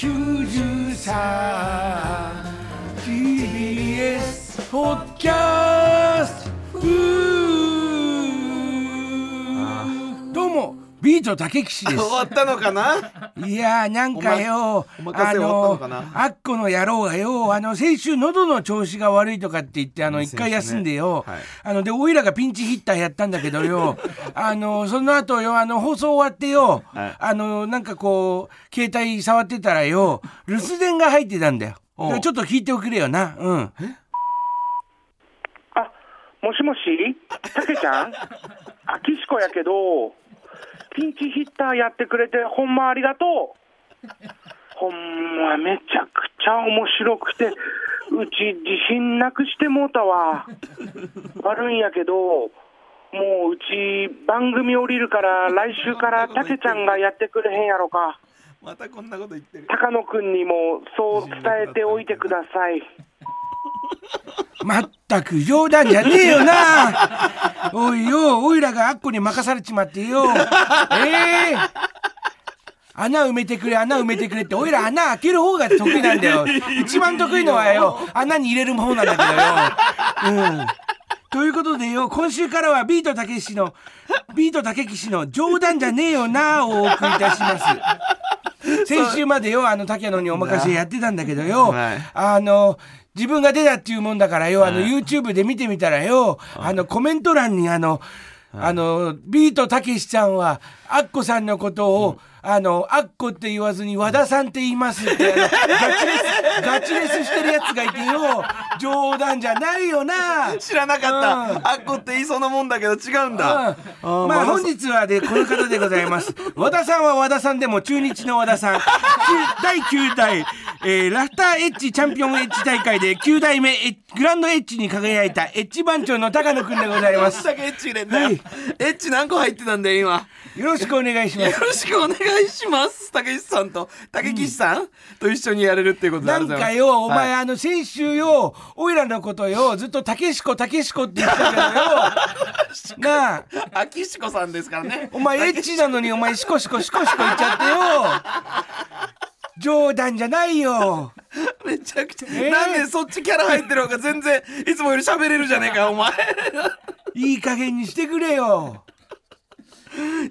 93TBS ポッキャービートたけきしです。終わったのかな？いやーなんかよおまお任せ終わったのあっこの野郎がよあの先週喉の調子が悪いとかって言ってあのうん一回休んでよ、はい。あのでおいらがピンチヒッターやったんだけどよ。あのその後よあの放送終わってよ、はい。あのなんかこう携帯触ってたらよ。留守電が入ってたんだよ。ちょっと聞いておくれよな。うん。あ、もしもし、たけちゃん？あ、きしこやけど、ピンチヒッターやってくれてほんまありがとう。ほんまめちゃくちゃ面白くて、うち自信なくしてもうたわ。悪いんやけど、もううち番組降りるから来週からたけちゃんがやってくれへんやろか。またこんなこと言ってる高野くんにもそう伝えておいてください。まったく冗談じゃねえよな。おいよおいらがあっこに任されちまってよ。ええ。穴埋めてくれ穴埋めてくれっておいら穴開ける方が得意なんだよ。一番得意のはよ穴に入れる方なんだけどよ。うん。ということでよ今週からはビートたけしのビートたけきしの冗談じゃねえよなをお送りいたします。先週までよあの竹野にお任せやってたんだけどよ、はい。あの自分が出たっていうもんだからよあのはい YouTube で見てみたらよあのコメント欄にあのあのビートたけしちゃんはアッコさんのことを、あのアッコって言わずに和田さんって言いますってガチレスガチレスしてるやつがいてよ冗談じゃないよな。知らなかった、うん。あっこって言いそうなもんだけど違うんだ、うん。まあ本日はでこの方でございます。和田さんは和田さんでも中日の和田さん。きゅ第9代、えーラフターエッジチャンピオンエッジ大会で9代目エッグランドエッジに輝いたエッジ番長の高野くんでございます。だけエッチ入れんだよ、はい。エッチ何個入ってたんだよ今？よろしくお願いしまよすろしくお願いします。たけしさんとたけきしさん、と一緒にやれるっていうことであなんりがとうございます。かよ、お前、はい。あの、先週よ、おいらのことよ、ずっと、たけしこ、たけしこって言ってたけどよ、なあ、あきしこさんですからね。お前エッチなのにお前シコシコシコシコ言っちゃってよ冗談じゃないよめちゃくちゃ、えーなんでそっちキャラ入ってる方が全然いつもより喋れるじゃねえかお前いい加減にしてくれよ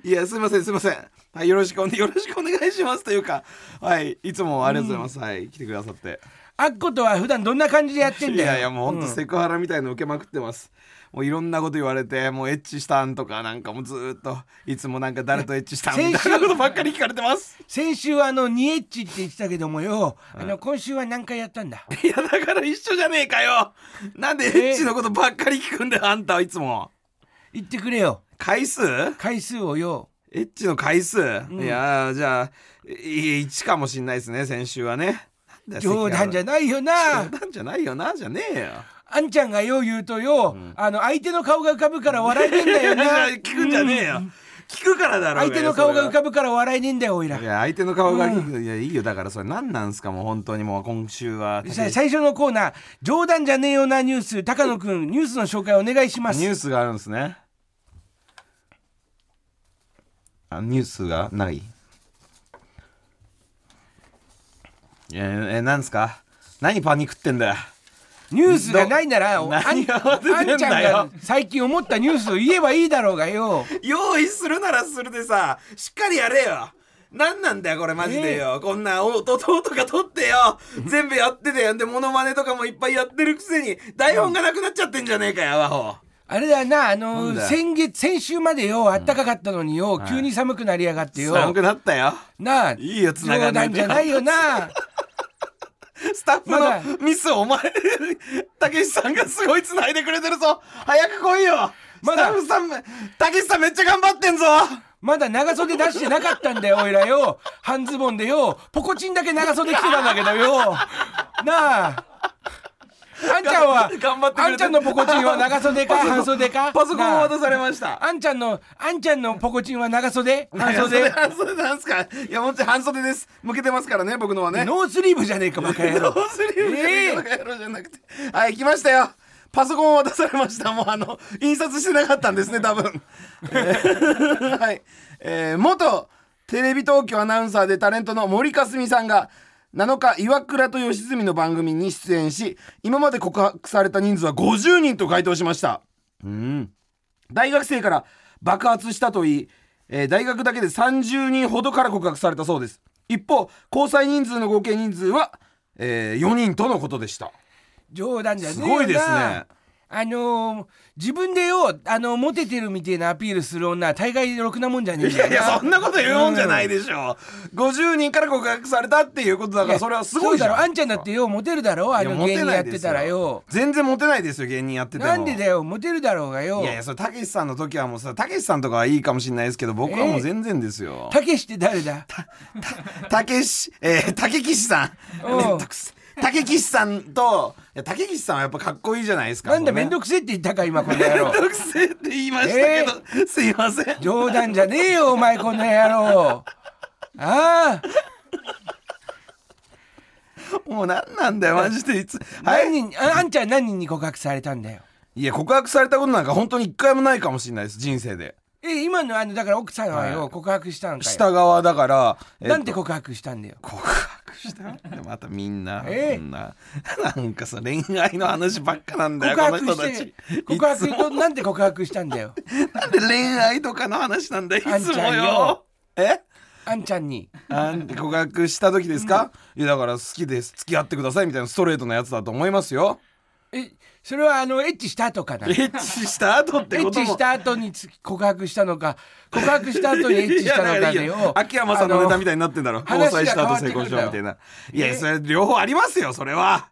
いやすいませんすいませんはいよろしくおよろしくお願いしますというかはいいつもありがとうございます、はい来てくださってあっことは普段どんな感じでやってんだよ。いやいやもうほんとうんセクハラみたいの受けまくってます、もういろんなこと言われてもうエッチしたんとかなんかもうずーっといつもなんか誰とエッチしたんみたいなことばっかり聞かれてます。先週 はあのニエッチって言ってたけどもよ、あの今週は何回やったんだ？いやだから一緒じゃねえかよ。なんでエッチのことばっかり聞くんだよあんたはいつも。言ってくれよ。回数？回数をよ。エッチの回数、いやーじゃあい1かもしんないですね先週はね冗談じゃセないよな。冗談じゃないよなじゃねえよ。あんちゃんがよう言うとよ、あの相手の顔が浮かぶから笑えねえんだよな。聞くんじゃねえよ、聞くからだろ相手の顔が浮そかぶから笑えねえんだよおいら。いや相手の顔が聞く、いやいいよ。だからそれ何なんすかもう本当にもう今週は。さ最初のコーナー冗談じゃねえよなニュース。高野くんニュースの紹介お願いします。ニュースがあるんですね。あニュースがないええなんすか？何パニクってんだよ？ニュースがないならどあんあんちゃんが最近思ったニュースを言えばいいだろうがよ。用意するならするでさしっかりやれよ。何なんだよこれマジでよ、こんな音ととか取ってよ。全部やっててよ。でモノマネとかもいっぱいやってるくせに台本がなくなっちゃってんじゃねえかよアホ。あれだなあのなんだ先月先週までよあったかかったのによ、急に寒くなりやがってよ。寒くなったよ。なあいいよ繋が冗んないで談じゃないよなスタッフのミスをお前たけしさんがすごい繋いでくれてるぞ。早く来いよ。まだ。スタッフさんたけしさんめっちゃ頑張ってんぞ。まだ長袖出してなかったんだよおいらよ。半ズボンでよ。ポコチンだけ長袖着てたんだけどよ。なああんちゃんは頑張ってあんちゃんのポコチンは長袖か半袖か？パソコンを渡されました。あ。んちゃんのあんちゃんのポコチンは長袖？半袖？半袖なんすか？いやもち半袖です。向けてますからね僕のはね。ノースリーブじゃねえかバカ野郎。ノースリーブじゃねえ。バカ野郎じゃなくて。はい来ましたよ。パソコンを渡されました。もうあの印刷してなかったんですね多分、えー。はい、えー元テレビ東京アナウンサーでタレントの森かすみさんが7日岩倉と吉住の番組に出演し今まで告白された人数は50人と回答しました。うん。大学生から爆発したといい、えー大学だけで30人ほどから告白されたそうです。一方交際人数の合計人数は、え4人とのことでした。冗談じゃねえすごいですねあのー自分でよあのモテてるみたいなアピールする女は大概ろくなもんじゃねえんいやいやそんなこと言うもんじゃないでしょ、50人から告白されたっていうことだからそれはすごいじゃん。そうだろ。あんちゃんだってよモテるだろあの芸人やってたらよ。全然モテないですよ芸人やってても。なんでだよモテるだろうがよ。いやいやそれたけしさんの時はもうさたけしさんとかはいいかもしれないですけど僕はもう全然ですよ。たけしって誰だ？たけしえー、たけきしさん。う。んめんどくせたけきしさんといやたけきしさんはやっぱかっこいいじゃないですかなんだめんどどくせえって言ったか今この野郎。めんどくせえって言いましたけど、すいません。冗談じゃねえよお前この野郎。ああ。もうなんなんだよマジでいつ。はい。何人ああんちゃん何人に告白されたんだよ？いや告白されたことなんか本当に一回もないかもしれないです人生でえ今のあのだから奥さんはよ、はい。告白したんかよ下側だから、えっと。なんて告白したんだよ。告白した？またみんな、え？えそんな。なんかさ恋愛の話ばっかなんだよ告白この人たち。して告白いなんて告白したんだよ。なんで恋愛とかの話なんだよいつもあんちゃんよよ。え？あんちゃんに。あん告白した時ですか、いやだから好きです。付き合ってくださいみたいなストレートなやつだと思いますよ。えそれはあのエッチした後かな。エッチした後ってエッことも。チした後につ告白したのか告白した後にエッチしたのかでいやいやよ秋山さんのネタみたいになってんだろ。交際した後成功しようみたいな。いやえそれ両方ありますよそれは。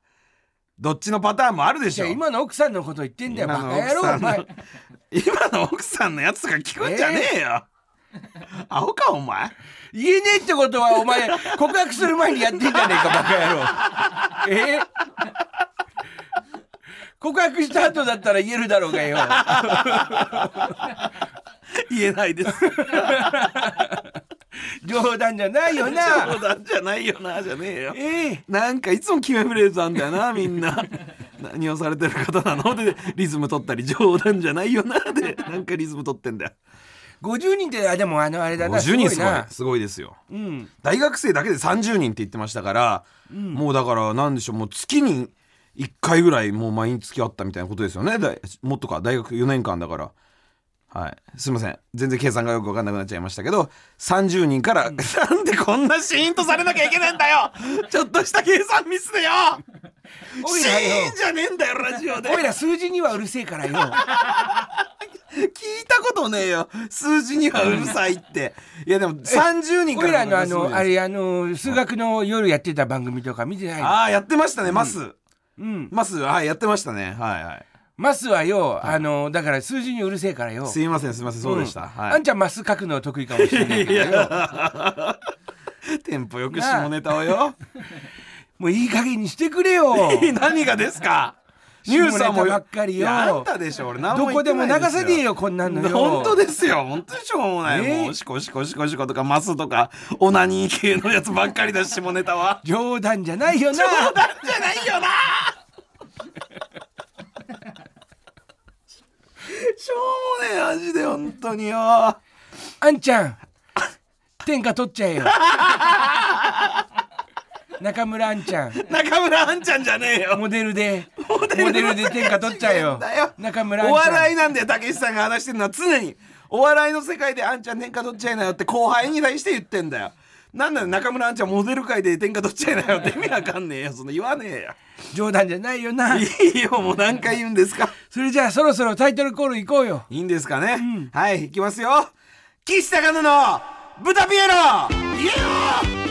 どっちのパターンもあるでしょ。じゃあ今の奥さんのこと言ってんだよバ今のカ野郎奥さ前。今の奥さんのやつとか聞くんじゃねえよ、アホかお前。言えねえってことはお前告白する前にやってんじゃねえかバカ野郎。え告白した後だったら言えるだろうがよ。言えないです。冗談じゃないよな。冗談じゃないよなじゃねえよ。ええ。なんかいつも決めフレーズあんだよなみんな。何をされてる方なの？でリズム取ったり冗談じゃないよなでなんかリズム取ってんだよ。50人ってあでもあのあれだな50人すごいな。すごいですよ。うん。大学生だけで30人って言ってましたから、もうだからなんでしょうもう月に1回ぐらいもう毎日付き合ったみたいなことですよね。もっとか大学4年間だから。はい。すいません。全然計算がよく分かんなくなっちゃいましたけど30人から、なんでこんなシーンとされなきゃいけねえんだよ。ちょっとした計算ミスでよ。シーンじゃねえんだよラジオで。おいら数字にはうるせえからよ。聞いたことねえよ。数字にはうるさいって。いやでも30人からおいらのあのあれあの数学の夜やってた番組とか見てないの？ああやってましたねマス、うん。マスはいやってましたね。はいはい。マスはよあのだから数字にうるせえからよ。すいませんすいません。そうでした、ん。はい。あんちゃんマス書くの得意かもしれないけどよ。テンポよく下ネタをよ。もういい加減にしてくれよ。何がですか？ニュースはもばっかりよ。あんたでしょ。俺何どこでも流さないですよ。ねえよこんなんのよ。本当ですよ。本当にしょ。うもない、えーもうシコシコシコシコとかマスとかオナニー系のやつばっかりだし下ネタは。冗談じゃないよな。冗談じゃないよな。しょうもねえマジで本当によ。あんちゃん天下取っちゃえよ中村あんちゃん。中村あんちゃんじゃねえよ。モデルで。モモデルで天下取っちゃえよだよ。中村お笑いなんだよたけしさんが話してるのは常にお笑いの世界であんちゃん天下取っちゃいなよって後輩に対して言ってんだよ。なんだよ中村あんちゃんモデル界で天下取っちゃいなよって。意味わかんねえよ。その言わねえよ。冗談じゃないよな。いいよもう何回言うんですか。それじゃあそろそろタイトルコール行こうよ。いいんですかね、はい行きますよ。岸高野の豚ピエロ。イエよ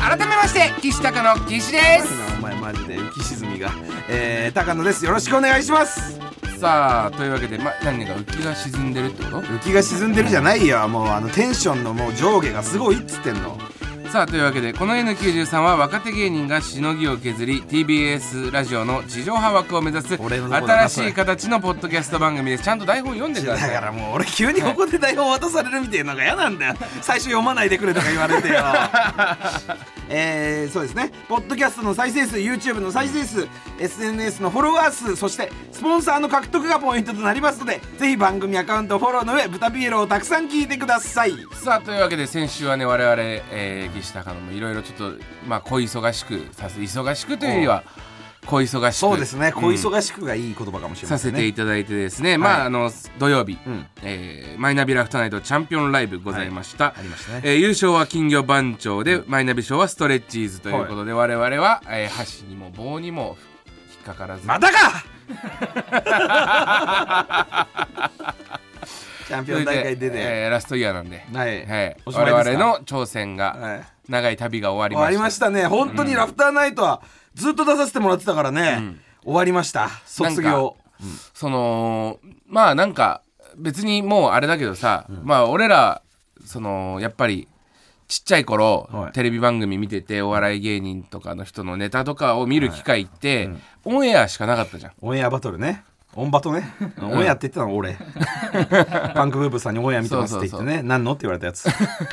改めまして岸高の岸です。お前マジで浮き沈みが。えー、高野です。よろしくお願いします。さあというわけでま何が浮きが沈んでるってこと？浮きが沈んでるじゃないよ。もうあのテンションのもう上下がすごいっつってんのさあというわけでこの N93 は若手芸人がしのぎを削り TBS ラジオの地上波枠を目指す新しい形のポッドキャスト番組です。ちゃんと台本読んでくだださいからもう俺急にここで台本渡されるみたいなのが嫌なんだよ。最初読まないでくれとか言われてよ。えー、そうですね。ポッドキャストの再生数 YouTube の再生数 SNS のフォロワー数そしてスポンサーの獲得がポイントとなりますのでぜひ番組アカウントフォローの上豚ピエロをたくさん聞いてください。さあというわけで先週はね我々、えー、岸高野もいろいろちょっとまあ小忙しくさせ忙しくというよりは小忙しくそうですね。小うん。忙しくがいい言葉かもしれまさせせんね。ていただいてですね、まああの土曜日、うん。えーマイナビラフターナイトチャンピオンライブございました、ありましたね。えー優勝は金魚番長で、マイナビ賞はストレッチーズということで、我々は、えー箸にも棒にも引っかからず、またか チャンピオン大会出て、えーラストイヤーなんで、はい。はい、我々の挑戦がはい。長い旅が終わり終わりましたましたね本当にラフターナイトはずっと出させてもらってたからね、終わりました。卒業。そのまあなんか別にもうあれだけどさ、まあ俺らそのやっぱりちっちゃい頃、はい。テレビ番組見ててお笑い芸人とかの人のネタとかを見る機会って、オンエアしかなかったじゃん。オンエアバトルねオンバトね、オンエアって言ってたの俺。パンクブーブーさんにオンエア見てますって言ってね。何のって言われたやつ。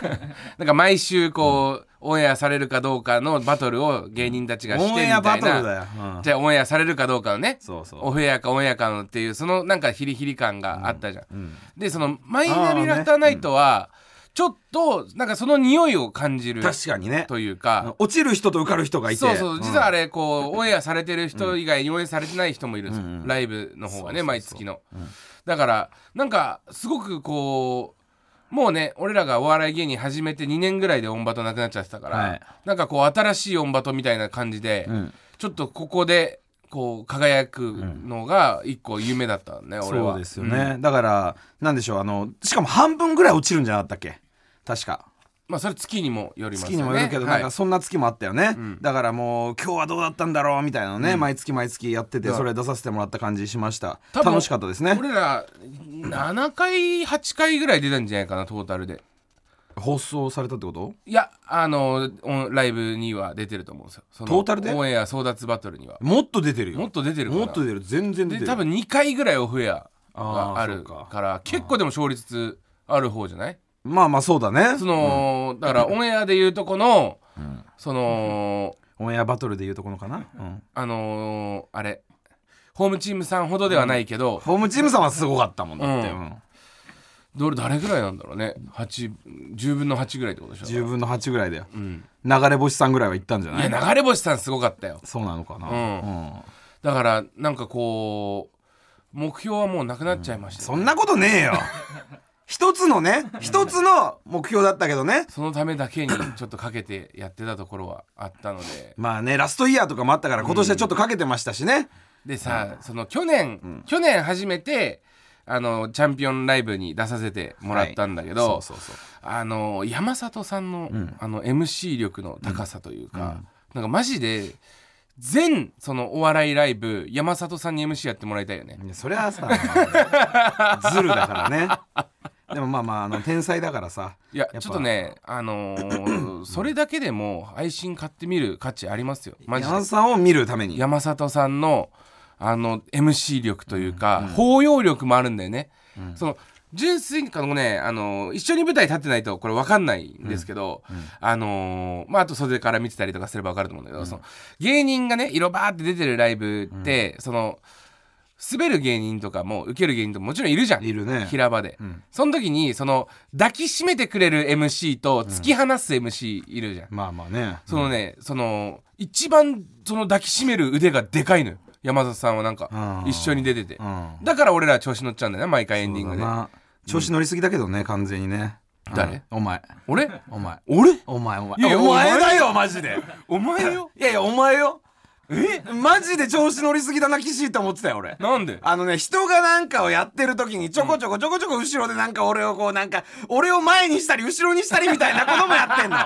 なんか毎週こう、オンエアされるかどうかのバトルを芸人たちがしてみたいな。オンエアバトルだよ、うん。じゃあオンエアされるかどうかのね。そうそう。オフエアかオンエアかのっていうそのなんかヒリヒリ感があったじゃん、ん。でそのマイナビラフターナイトはちょっとなんかその匂いを感じる確かにね。というか。落ちる人と受かる人がいて。そうそう。実はあれ、れこうオンエアされてる人以外に応援されてない人もいるんですよ、ライブの方がね毎月の、だからなんかすごくこうもうね俺らがお笑い芸人始めて2年ぐらいでオンバトなくなっちゃってたから、はい。なんかこう新しいオンバトみたいな感じで、ん。ちょっとここでこう輝くのが一個夢だったね、俺は。そうですよね、だからなんでしょうあのしかも半分ぐらい落ちるんじゃなかったっけ？確か。まあそれ月にもよりますよね。月にもよるけど、はい。なんかそんな月もあったよね、だからもう今日はどうだったんだろうみたいなのね、毎月毎月やっててそれ出させてもらった感じしました。楽しかったですね。俺ら7回8回ぐらい出たんじゃないかなトータルで。放送されたってこと？いやあのライブには出てると思うんですよ。トータルで？オンエア争奪バトルには。もっと出てるよ。もっと出てるもっと出てる全然出てる。で多分2回ぐらいオフエアがあるから結構でも勝率ある方じゃない？まあまあそうだね。その、だからオンエアでいうとこの、そのオンエアバトルでいうとこのかな、うん。あのーあれホームチームさんほどではないけど、ホームチームさんはすごかったもんだって、うん。うん。どれ誰ぐらいなんだろうね？8 10分の8ぐらいってことでしょ？10分の8ぐらいだよ、ん。流れ星さんぐらいは行ったんじゃない？いや流れ星さんすごかったよ。そうなのかな、うん。うん。だからなんかこう目標はもうなくなっちゃいましたよ、そんなことねえよ一つのね 一つの目標だったけどね。そのためだけにちょっとかけてやってたところはあったので。まあねラストイヤーとかもあったから今年はちょっとかけてましたしね、でさ、その去年、去年初めてあのチャンピオンライブに出させてもらったんだけど、はいそうそうそうあの山里さんの,、あの MC 力の高さというか、なんかマジで全そのお笑いライブ山里さんに MC やってもらいたいよね。それはさ ズルだからねでもまあまああの天才だからさ。ぱいやちょっとねあのーそれだけでも配信買ってみる価値ありますよ。マジで。山田さんを見るために。山里さんのあの MC 力というか、包容力もあるんだよね、その純粋にあのねあの一緒に舞台立ってないとこれ分かんないんですけど、あのーまああと袖から見てたりとかすれば分かると思うんだけど、その芸人がね色バーって出てるライブって、その滑る芸人とかも受ける芸人とかももちろんいるじゃん。いるね。平場で、その時にその抱きしめてくれる MC と突き放す MC いるじゃん、まあまあね。そのね、その一番その抱きしめる腕がでかいのよ。山里さんはなんかうん。一緒に出てて、うん。だから俺ら調子乗っちゃうんだよね毎回エンディングで。調子乗りすぎだけどね完全にね。誰？うん。お前。俺？お前。俺？お前お前。いやいやお前お前だよ。マジで。お前よ。いやいやお前よえ？マジで調子乗りすぎだな岸って思ってたよ俺。なんで？あのね人がなんかをやってる時にちょこちょこちょこちょこ後ろでなんか俺をこうなんか俺を前にしたり後ろにしたりみたいなこともやってんの。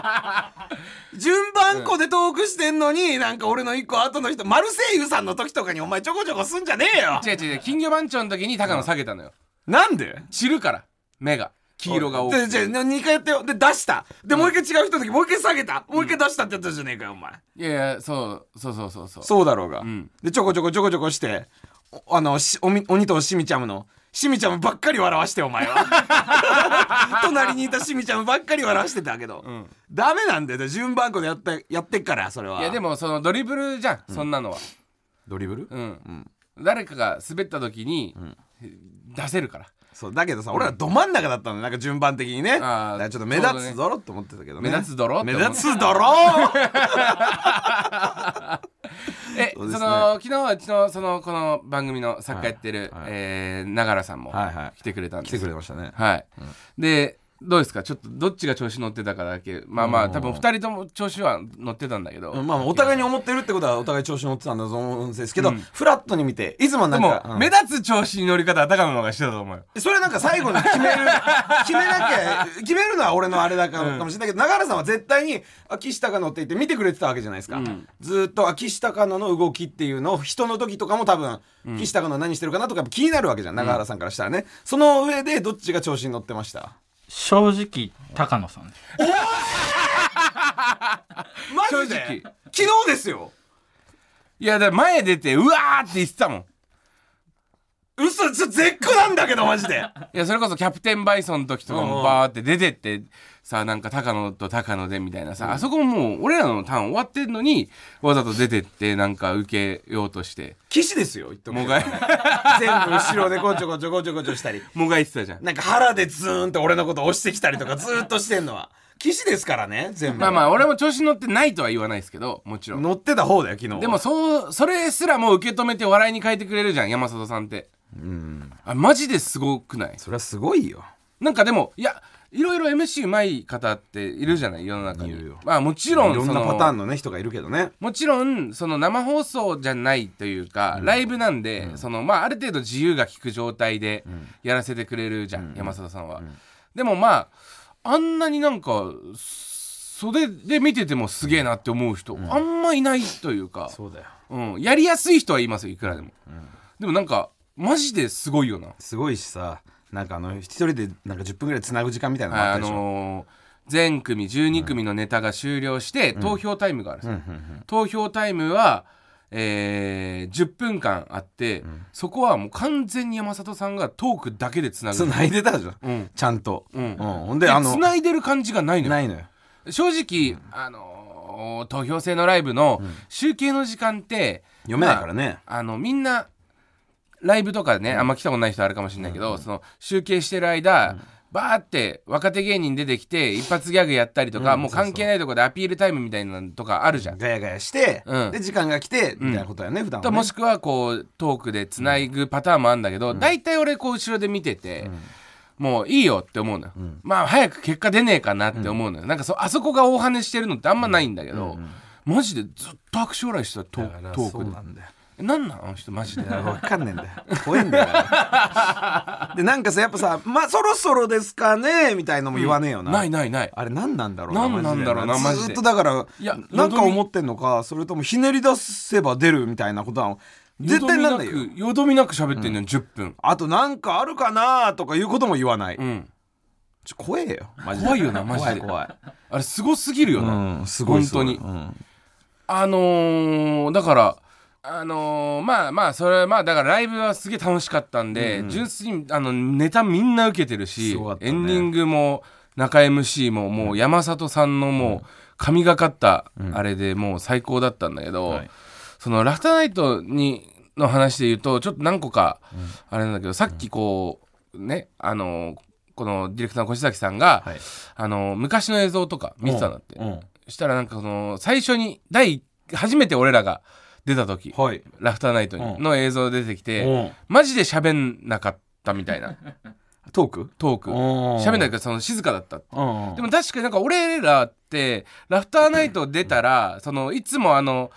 順番こでトークしてんのになんか俺の一個後の人マルセイユさんの時とかにお前ちょこちょこすんじゃねえよ。違う違う違う金魚番長の時に高野下げたのよ。なんで？散るから目が黄色が多くでじゃあ2回やってよ。で出した。でもう一回違う人の時もう一回下げた。もう一回出したってやったじゃねえかよお前。いやいやそうそうそうそうそう。そうだろうが、ん。でちょこちょこちょこちょこしておあのしおみ鬼としみちゃむの。しみちゃむばっかり笑わしてお前は。隣にいたしみちゃむばっかり笑わしてたけど、ダメなんだよ。順番こでやってやってっからそれは。いやでもそのドリブルじゃん、そんなのは。ドリブル、うん、誰かが滑った時に、出せるからそうだけどさ俺らど真ん中だったのなんか順番的にね。だあーからちょっと目立つぞろって思ってたけどね。目立つだろ目って思う。立つだろ。えそ,、そうですね。の昨日はうちのそのこの番組の作家やってる、はい。はい。えー長良さんもはいはい。来てくれたんです来てくれましたね。はい、でどうですか？ちょっとどっちが調子乗ってたかだけ。まあまあ多分2人とも調子は乗ってたんだけど、まあお互いに思ってるってことはお互い調子乗ってたんだと思うんですけど、フラットに見ていつもなんか、、うん。目立つ調子に乗り方は高野の方がしてたと思うよ。それなんか最後に決める 決めなきゃ決めるのは俺のあれだからかもしれないけど、永原さんは絶対に「あ岸高野」って言って見てくれてたわけじゃないですか、ん。ずーっとあ岸高野の動きっていうのを人の時とかも多分、岸高野何してるかなとか気になるわけじゃん永原さんからしたらね、その上でどっちが調子に乗ってました？正直高野さん。マジで？正直。昨日ですよ。いやだから前出てうわーって言ってたもん。嘘ちょ絶句なんだけどマジで。いやそれこそキャプテンバイソンの時とかもバーって出てってさなんか高野と高野でみたいなさ、あそこももう俺らのターン終わってんのにわざと出てってなんか受けようとして。岸ですよ言ってももがい。全部後ろでこちょこちょこちょこちょしたり。もがいてたじゃん。なんか腹でズーンって俺のこと押してきたりとかずーっとしてんのは。岸ですからね全部。まあまあ俺も調子に乗ってないとは言わないですけどもちろん。乗ってた方だよ昨日は。でもそうそれすらも受け止めて笑いに変えてくれるじゃん山里さんって。あマジですごくない？それはすごいよ。なんかでもいやいろいろ MC うまい方っているじゃない世の中に。いるよ。まあもちろんいろんなパターンのね人がいるけどね。もちろんその生放送じゃないというか、ライブなんで、そのまあある程度自由が利く状態でやらせてくれるじゃん、山里さんは、でもまああんなになんか袖で見ててもすげえなって思う人、あんまいないというかそうだよ。うん、やりやすい人はいますよいくらでも、でもなんかマジですごいよな。すごいしさなんかあの一人でなんか10分ぐらいつなぐ時間みたいなのもああったでしょ、のー全組12組のネタが終了して、投票タイムがあるんですよ、投票タイムは、えー10分間あって、そこはもう完全に山里さんがトークだけでつなぐ。つないでたじゃん、うん。ちゃんと、うん。ほんでであのつないでる感じがないのよ。ないのよ。正直、あのー投票制のライブの集計の時間って、読めないからね、まああのみんなライブとかね、あんま来たことない人あるかもしれないけど、その集計してる間、バーって若手芸人出てきて一発ギャグやったりとか、もう関係ないとこでアピールタイムみたいなのとかあるじゃん。ガヤガヤして、うん。で時間が来てみたいなことだよね、普段は、もしくはこうトークでつないぐパターンもあるんだけど、大体俺こう後ろで見てて、もういいよって思うのよ、まあ早く結果出ねえかなって思うのよ、なんかそあそこが大跳ねしてるのってあんまないんだけど、マジでずっと握手笑いしてたトートークでなんなん？あの人マジで。わかんねえんだよ。怖えんだよ。でなんかさやっぱさ「まあそろそろですかね」みたいのも言わねえよな、ないないない。あれ何なんだろうな何なんだろうなマジで。ずーっとだからいやなんか思ってんのかそれともひねり出せば出るみたいなことなの？絶対なんだよ。よどみなくよどみなく喋ってんのよ、10分。あとなんかあるかなとかいうことも言わない、うん。ちょ怖えよ。マジで。怖いよなマジで。怖い怖い。あれすごすぎるよな、うんすごいすごい。本当に。うん。あのー、だからあのー、まあまあそれはまあだからライブはすげえ楽しかったんで、純粋にあのネタみんな受けてるし、ね。エンディングも中 MC ももう山里さんのもう神がかったあれでもう最高だったんだけど、はい。そのラフターナイトにの話で言うとちょっと何個かあれなんだけど、さっきこうねあのーこのディレクターの越崎さんが、はい。あのー昔の映像とか見てたんだって、うん。したらなんかその最初に第初めて俺らが出た時、はい。ラフターナイトにうん。の映像出てきて、うん。マジで喋んなかったみたいな。トーク？トーク。うん。喋んないからその静かだったうん。でも確かになんか俺らってラフターナイト出たら そのいつもあの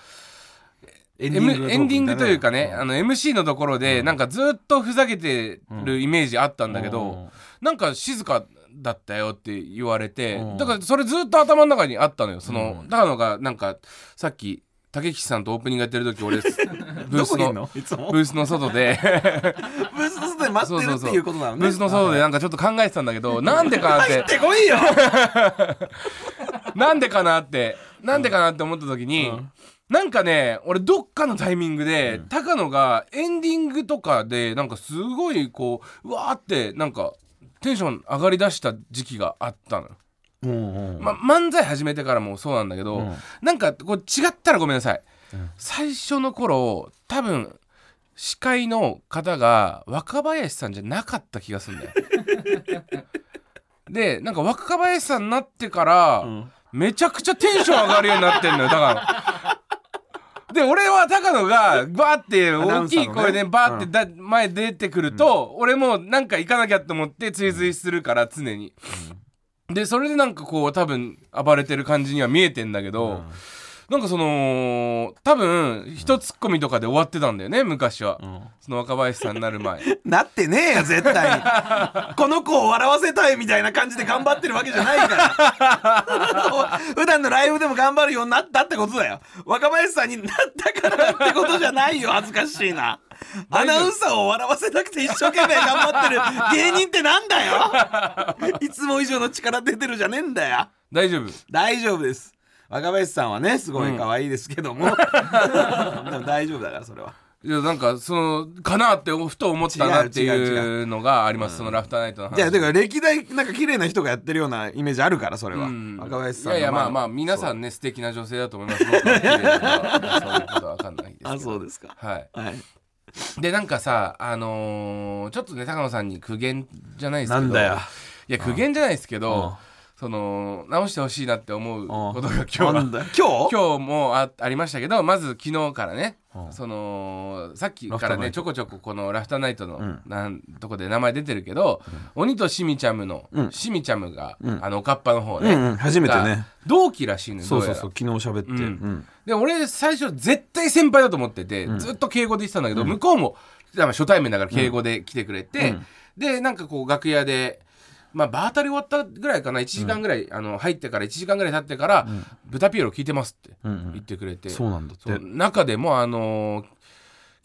エエンディングというかね、あの MC のところでなんかずっとふざけてるイメージあったんだけど、なんか静かだったよって言われて、うん。だからそれずっと頭の中にあったのよ。その、高野がなんかさっき竹岸さんとオープニングやってる時俺 ブースのの？ブースの外で。ブースの外で待ってるっていうことなのね。ブースの外でなんかちょっと考えてたんだけど なんでかなっ入っててこいよ。なんでかなって。なんでかなって思った時に、なんかね俺どっかのタイミングで、高野がエンディングとかでなんかすごいこううわーってなんかテンション上がりだした時期があったのよ。ま、漫才始めてからもそうなんだけど、なんかこう違ったらごめんなさい、最初の頃多分司会の方が若林さんじゃなかった気がするんだよ。でなんか若林さんになってから、めちゃくちゃテンション上がるようになってんのよ。だから。で俺は高野がバーって大きい声でバーってだ、前出てくると、俺もなんか行かなきゃと思って追随するから常に、でそれでなんかこう多分暴れてる感じには見えてんだけど、なんかその多分一ツッコミとかで終わってたんだよね昔は、その若林さんになる前。なってねえよ絶対に。この子を笑わせたいみたいな感じで頑張ってるわけじゃないから 普段のライブでも頑張るようになったってことだよ。若林さんになったからってことじゃないよ恥ずかしいな。アナウンサーを笑わせたくて一生懸命頑張ってる芸人ってなんだよ。いつも以上の力出てるじゃねえんだよ。大丈夫。大丈夫です若林さんはねすごい可愛いですけども、でも大丈夫だからそれは。いやなんかそのかなってふと思ったなっていうのがあります。そのラフターナイトの話。じゃあだから歴代なんか綺麗な人がやってるようなイメージあるからそれは、うん。若林さんいやいやまあまあ皆さんね素敵な女性だと思います。僕は綺麗だからそういうことは分かんないですけど。あそうですか。はい。はい。でなんかさあのーちょっとね高野さんに苦言じゃないですけど。なんだよ。いや苦言じゃないですけうん。どその直してほしいなって思うことが今日は今日？今日もあありましたけどまず昨日からねうんそのさっきからねちょこちょここのラフターナイトのん。なんとこで名前出てるけど鬼としみちゃむのうん。しみちゃむがうん。あのおかっぱの方うんねうん。初めてがね同期らしいのよそうそうそう昨日喋って。うで俺最初絶対先輩だと思ってて、ずっと敬語で言ってたんだけど、向こうもまあ初対面だから敬語で来てくれて、うん。でなんかこう楽屋で。まあ、バータリ終わったぐらいかな1時間ぐらい、あの入ってから1時間ぐらい経ってから「豚ピエロ聞いてます」ってうんうん。言ってくれて、そうなんだって。中でもあのー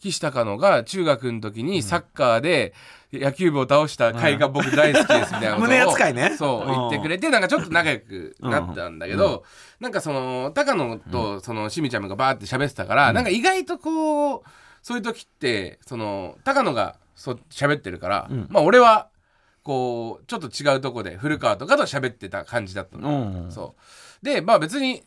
岸高野が中学の時にサッカーで野球部を倒した回が僕大好きですみたいなことを 胸扱いね。そう言ってくれてなんかちょっと仲良くなったんだけど、なんかその高野とそのしみちゃんがバーって喋ってたから、なんか意外とこうそういう時ってその高野がそう喋ってるから、ん。まあ俺はこうちょっと違うとこで古川とかと喋ってた感じだったの。うん。そう。でまあ別に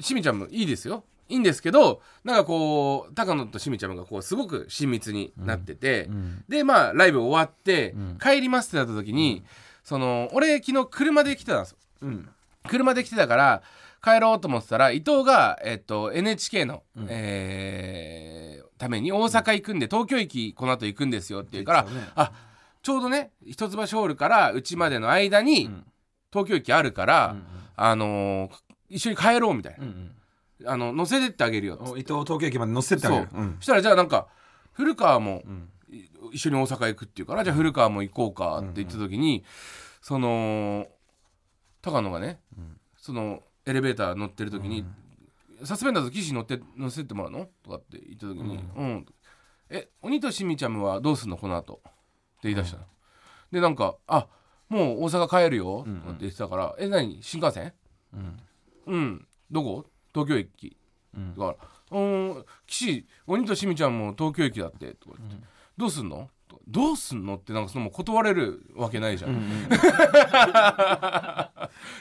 しみちゃんもいいですよ。いいんですけどなんかこう高野としみちゃんがこうすごく親密になってて、ん。でまあライブ終わって、ん。帰りますってなった時に、その俺昨日車で来てたんですよ。うん。車で来てたから帰ろうと思ってたら伊藤が、えっと、NHK の、えーために大阪行くんで東京駅この後行くんですよって言うから、ね。あちょうどね一橋ホールからうちまでの間に、東京駅あるから、あのー一緒に帰ろうみたいな、うんあの乗せてってあげるよ伊藤東京駅まで乗せてってあげる。そう。そしたらじゃあなんか古川もい一緒に大阪行くっていうからじゃあ古川も行こうかって言った時にその高野がねそのエレベーター乗ってる時に「サスペンダーズ岸乗って乗せてもらうの?」とかって言った時に「うん」え鬼としみちゃんはどうすんの？この後言い出したの。でなんか「あもう大阪帰るよ」とかって言ってたから「え何？新幹線?」うん、どこ？東京駅、だから「うん岸鬼としみちゃんも東京駅だって」とか言って、どうすんの?」とかどうすんの？ってなんかそのもう断れるわけないじゃん、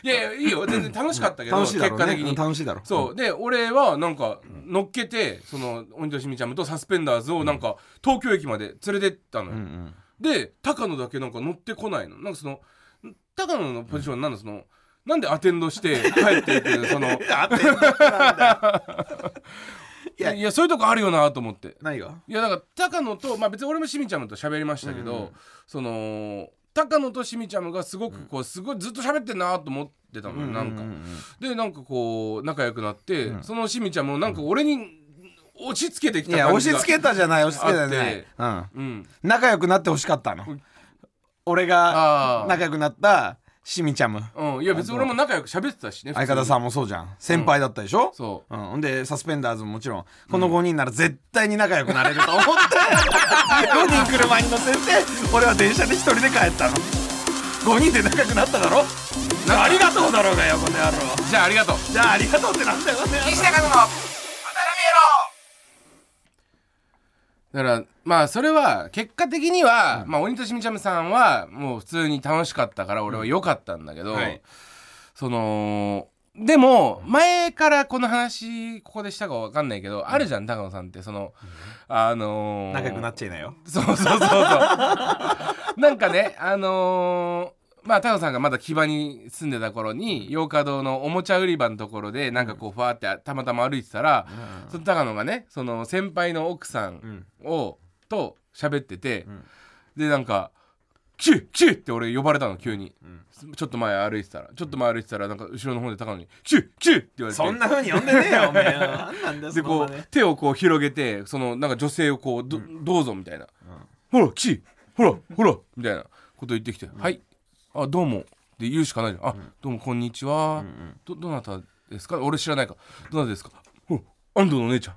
いやいやいいよ。全然楽しかったけど、楽しいだろうね。結果的に。うん楽しいだろそう。で俺はなんか乗っけてその鬼としみちゃんとサスペンダーズをなんか東京駅まで連れてったのよ、で高野だけなんか乗ってこないの。なんかその高野のポジションなんだ？そのなんでアテンドして帰っていく その いやいやそういうとこあるよなと思って。何が？いやだから高野とまあ別に俺もしみちゃんと喋りましたけど、その高野としみちゃんがすごくこうすごいずっと喋ってんなと思ってたのよ、なんか。でなんかこう仲良くなって、そのしみちゃんもなんか俺に押し付けてきいや押した感じが付けたじゃない押し付けたじゃない。うん。うん。仲良くなってほしかったの。俺あー。が仲良くなったしみちゃむ。うん。いや別に俺も仲良く喋ってたしねん相方さんもそうじゃん。先輩だったでしょ、そう。うん、ほんでサスペンダーズももちろんこの5人なら絶対に仲良くなれると思って。5人車に乗せて俺は電車で1人で帰ったの。5人で仲良くなっただろ？ありがとうだろうがよこの野郎。じゃあありがとう。じゃあありがとうってなんだよこの野郎だからまあそれは結果的には、まあ鬼としみちゃむさんはもう普通に楽しかったから俺は良かったんだけど、はい。そのでも前からこの話ここでしたかわかんないけど、あるじゃん高野さんってそのあのー仲良くなっちゃいなよ。そうそうそうそう。なんかねあのーまあ太郎さんがまだ木場に住んでた頃に洋華堂のおもちゃ売り場のところでなんかこうふわーってたまたま歩いてたら、その高野がねその先輩の奥さんを、と喋ってて、でなんか「キュッキュッ!」って俺呼ばれたの急に、ちょっと前歩いてたら。ちょっと前歩いてたらなんか後ろの方で高野に「キュッキュッ!」って言われて。そんな風に呼んでねえよお前なんなんだよでこう手をこう広げてそのなんか女性をこうど,、どうぞみたいな「ほら岸ほらほら」みたいなこと言ってきて「はいあどうも」って言うしかないじゃん「あどうもこんにちは、どどなたですか？俺知らないか。どなたですか？安藤の姉ちゃん。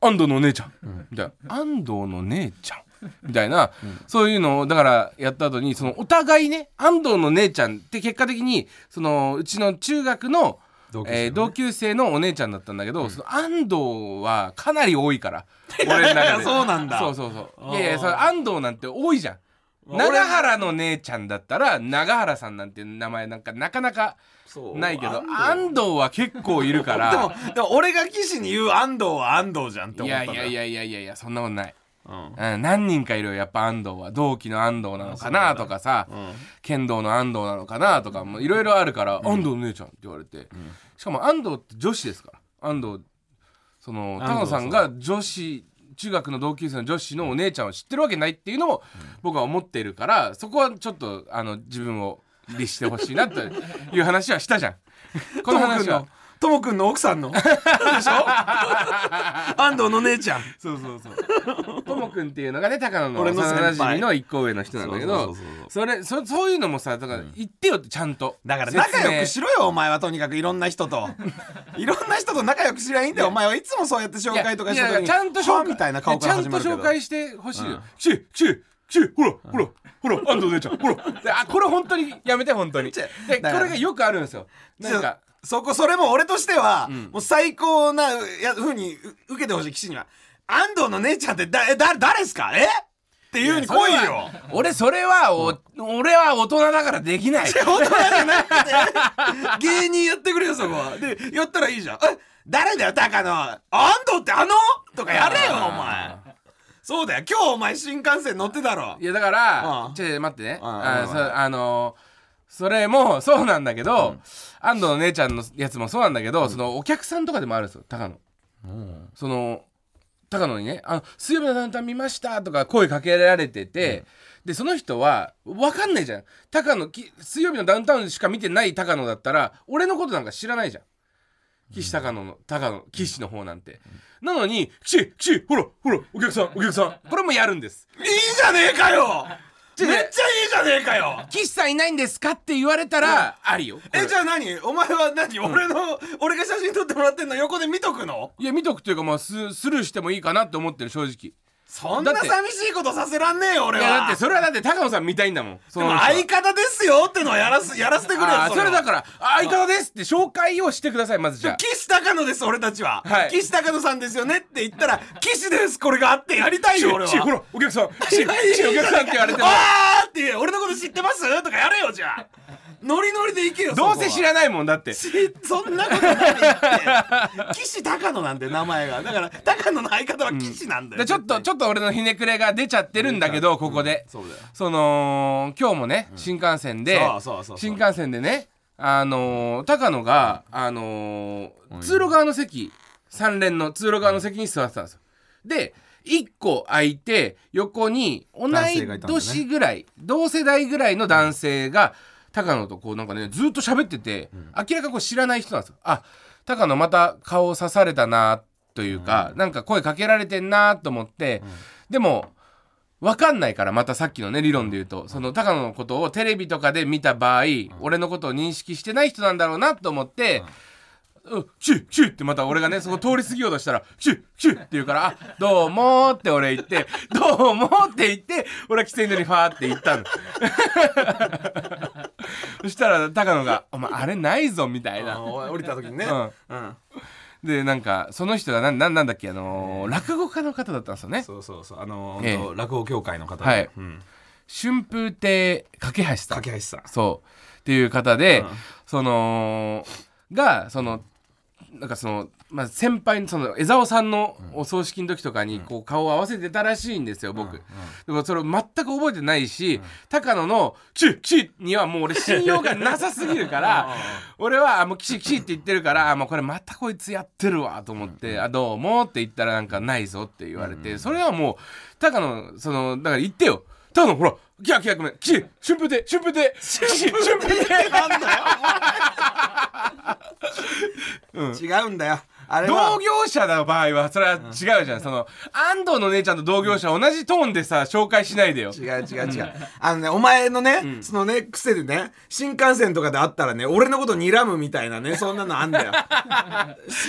安藤の姉ちゃん」みたいな「安藤の姉ちゃん」みたいな、そういうのをだからやった後にそのお互いね安藤の姉ちゃんって結果的にそのうちの中学の同級生のね。えー同級生のお姉ちゃんだったんだけど、その安藤はかなり多いから。俺の中で。そうなんだ。そうそうそう。いやいやそれ安藤なんて多いじゃん。俺長原の姉ちゃんだったら長原さんなんていう名前なんかなかなかないけど安藤。は結構いるかでらもでも俺が岸に言う安藤は安藤じゃんってい思ったいやいやいやいやいやそんなことない、うん。うん、何人かいるよやっぱ安藤は同期の安藤なのかなとかさ、剣道の安藤なのかなとかもいろいろあるから、安藤の姉ちゃんって言われて、しかも安藤って女子ですから。安藤その安藤高野さんが女子中学の同級生の女子のお姉ちゃんを知ってるわけないっていうのも僕は思っているからそこはちょっとあの自分を律してほしいなという話はしたじゃん。この話はともくんの奥さんの？でしょ？安藤の姉ちゃん。そうそうそう。ともくんっていうのがね、高野の俺の先輩。幼馴染の一個上の人なんだけどそうそうそうそう、それ、そそういうのもさ、だから言ってよってちゃんと。だから仲良くしろ。ろよお前はとにかくいろんな人と。いろんな人と仲良くすりゃいいんだよお前はいつもそうやって紹介とかした時に。いやいやちゃんとは紹介みたいな顔からちゃんと始まるけど。紹介してほしいよ。シュシュシュほらほらほら安藤姉ちゃんほら。であこれ本当にやめて本当に。でこれがよくあるんですよ。なんかそこそれも俺としては、もう最高なやふうにう受けてほしい岸には。安藤の姉ちゃんってだえだ誰ですか？え？っていうふうに来いよ。俺それはお俺は大人だからできない。大人じゃなくて。芸人やってくれよそこは。でやったらいいじゃん。え誰だよ高野？安藤ってあの？とかやれよお前。そうだよ。今日お前新幹線乗ってたろ。いやだからうんちょ待ってね。うんうんあそあのそれもそうなんだけど、安藤の姉ちゃんのやつもそうなんだけど、そのお客さんとかでもあるんですよ高野、その高野にね「あの水曜日のダウンタウン見ました」とか声かけられてて、でその人は分かんないじゃん。高野き水曜日のダウンタウンしか見てない高野だったら俺のことなんか知らないじゃん。岸高野の高野岸の方なんて、なのに「岸岸ほらほらお客さんお客さん」これもやるんです。いいじゃねえかよめっちゃいいじゃねえかよ。岸さんいないんですかって言われたら、ありよ。えじゃあ何？お前は何？俺の俺が写真撮ってもらってんの横で見とくの？いや、見とくというか、まあ、ススルーしてもいいかなって思ってる、正直。そんな寂しいことさせらんねえよ俺いや、だはって、それはだって、高野さん見たいんだもん。そでもの人は相方ですよってのはやらす やらせてくれよあーそれだらから、あ相方ですって紹介をしてください、まずじゃあ。岸高野です俺たちは、はい。岸高野さんですよねって言ったら岸ですこれがあってやりたいよ俺は。岸ほら、お客さん。岸、いやいや岸お客さんって言われても。あーって俺のこと知ってます？とかやれよじゃあノリノリでいけよどうせ知らないもんだって。しそんなことないって。岸高野なんで名前が。だから高野の相方は岸なんだよ、でちょっと、ちょっと俺のひねくれが出ちゃってるんだけど、ここで。そうだよ。その、今日もね、新幹線でそうそうそうそう、新幹線でね、あのー、高野が、あのー、通路側の席、三連の通路側の席に座ってたんですよ。で、一個空いて、横に同い年ぐらい、同世代ぐらいの男性が、高野とこうなんかね、ずっと喋ってて、明らかこう知らない人なんですよ。あ、高野また顔刺されたなというか、なんか声かけられてんなと思って、でも、分かんないからまたさっきのね理論で言うと。その高野のことをテレビとかで見た場合、俺のことを認識してない人なんだろうなと思って「うん、シュッシュッってまた俺がねそこ通り過ぎようとしたら「シュッシュッ」って言うから「あどうも」って俺言って「どうも」って言って俺は喫煙所にファーって行ったの。そしたら高野が「お前あれないぞ」みたいな。あ降りた時にね。うん。うん。でなんかその人がなんなんだっけあのー落語家の方だったんですよね。そうそうそう。あのええ。ー落語協会の方で。はい。うん。春風亭架橋さん。架橋さん。そう。っていう方で、うん。そのがそのなんかその、まあ、先輩にその江沢さんのお葬式の時とかにこう顔を合わせてたらしいんですよ僕、でもそれを全く覚えてないし、高野の「キシキシ」にはもう俺信用がなさすぎるから 俺はあもう「キシキシ」って言ってるからあもうこれまたこいつやってるわと思って「あどうも」って言ったらなんか「ないぞ」って言われて、それはもう高野そのだから言ってよ高野ほら。キャキャごめん。キシ春風亭春風亭。春風亭。違うんだよあれは。同業者の場合はそれは違うじゃん、その安藤の姉ちゃんと同業者同じトーンでさ紹介しないでよ。違う違う違う、あのねお前のね、そのね癖でね新幹線とかで会ったらね俺のこと睨むみたいなね そんなのあんだよ。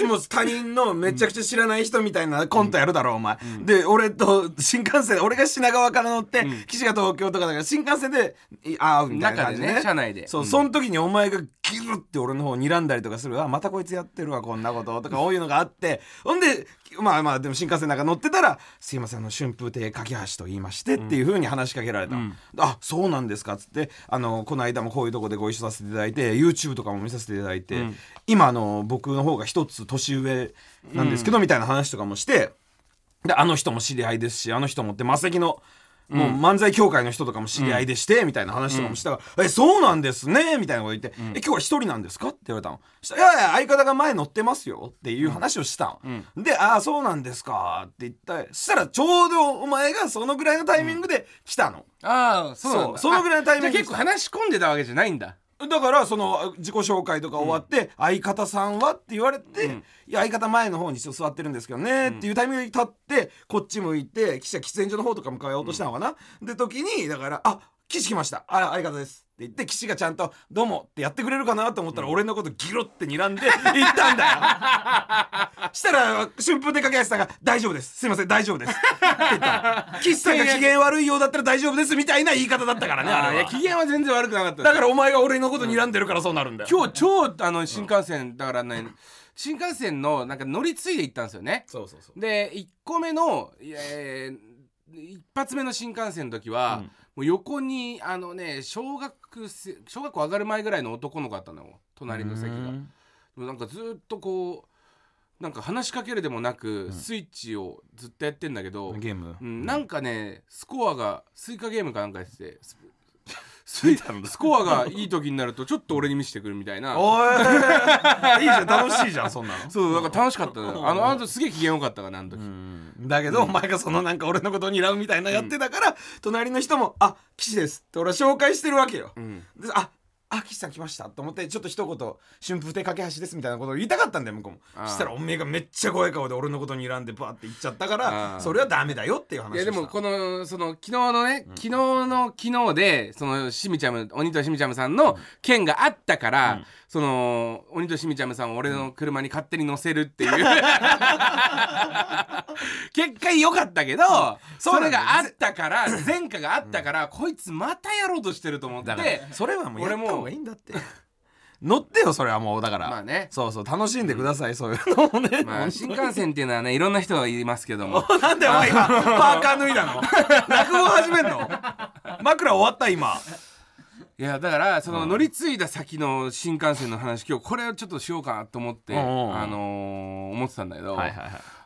もう他人のめちゃくちゃ知らない人みたいなコントやるだろお前、で俺と新幹線俺が品川から乗って、岸が東京とかだから新幹線でい会うみたいな感じで、中でね車内で。そう、その時にお前がギルって俺の方睨んだりとかする。あまたこいつやってるわこんなこととかこういうのがあってほんでまあまあでも新幹線なんか乗ってたら「すいませんあの春風亭架橋と言いまして」っていうふうに話しかけられた、あそうなんですかっつってあのこの間もこういうとこでご一緒させていただいて YouTube とかも見させていただいて、今あの僕の方が一つ年上なんですけど、みたいな話とかもしてであの人も知り合いですしあの人もってマセキのもう漫才協会の人とかも知り合いでして、みたいな話とかもしたから「えそうなんですね」みたいなこと言って「え今日は一人なんですか?」って言われたの。したら「いやいや相方が前乗ってますよ」っていう話をしたの、で「ああそうなんですか」って言ったそしたらちょうどお前がそのぐらいのタイミングで来たの、ああそうそうそのぐらいのタイミングあじゃあ結構話し込んでたわけじゃないんだだからその自己紹介とか終わって「相方さんは?」って言われて「いや相方前の方に座ってるんですけどね」っていうタイミングで立ってこっち向いて記者喫煙所の方とか向かおうとしたのかな、で時にだから「あ岸来ました。あ相方です」って言って岸がちゃんと「どうも」ってやってくれるかなと思ったら俺のことギロって睨んで行ったんだよ。したら春風亭架橋さんが「大丈夫です。すいません大丈夫です」って言ったの。岸さんが機嫌悪いようだったら大丈夫ですみたいな言い方だったからねああいやれは機嫌は全然悪くなかっただからお前が俺のこと睨んでるからそうなるんだよ。今日超あの新幹線だからね新幹線のなんか乗り継いで行ったんですよね。そうそうそう。で1個目の、えー一発目の新幹線の時は、もう横にあのね小学生小学校上がる前ぐらいの男の子だったのよ。隣の席が。でもなんかずっとこうなんか話しかけるでもなく、スイッチをずっとやってんだけど、ゲーム。うん、なんかねスコアがスイカゲームかなんかやっててスコアがいい時になるとちょっと俺に見せてくるみたいな。おい。いいじゃん。楽しいじゃんそんなの。そうなんか楽しかったのあのあの時すげえ機嫌良かったからあの時、だけど、お前がそのなんか俺のことに睨むみたいなやってたから、隣の人も「あ岸です」って俺は紹介してるわけよ、ん。でああ岸さん来ましたと思ってちょっと一言「春風亭架橋です」みたいなことを言いたかったんだよ向こうも。したらおめえがめっちゃ怖い顔で俺のことに睨んでバーって言っちゃったかあらーそれはダメだよっていう話いやでもこのその昨日のね、昨日の昨日でそのしみちゃむ鬼としみちゃむさんの件があったから、その鬼としみちゃむさんを俺の車に勝手に乗せるっていう、結果良かったけど、それがあったから前科があったから、こいつまたやろうとしてると思ってそれはもう俺も方がいいんだって。乗ってよそれはもうだから。まあね。そうそう楽しんでください、そういうのをね、まあ新幹線っていうのはねいろんな人がいますけども。なんでお前今 パーカー脱いだの？落語始めんの？枕終わった今。いやだからその乗り継いだ先の新幹線の話今日これをちょっとしようかなと思って、うんうんうん。あのー思ってたんだけど、はい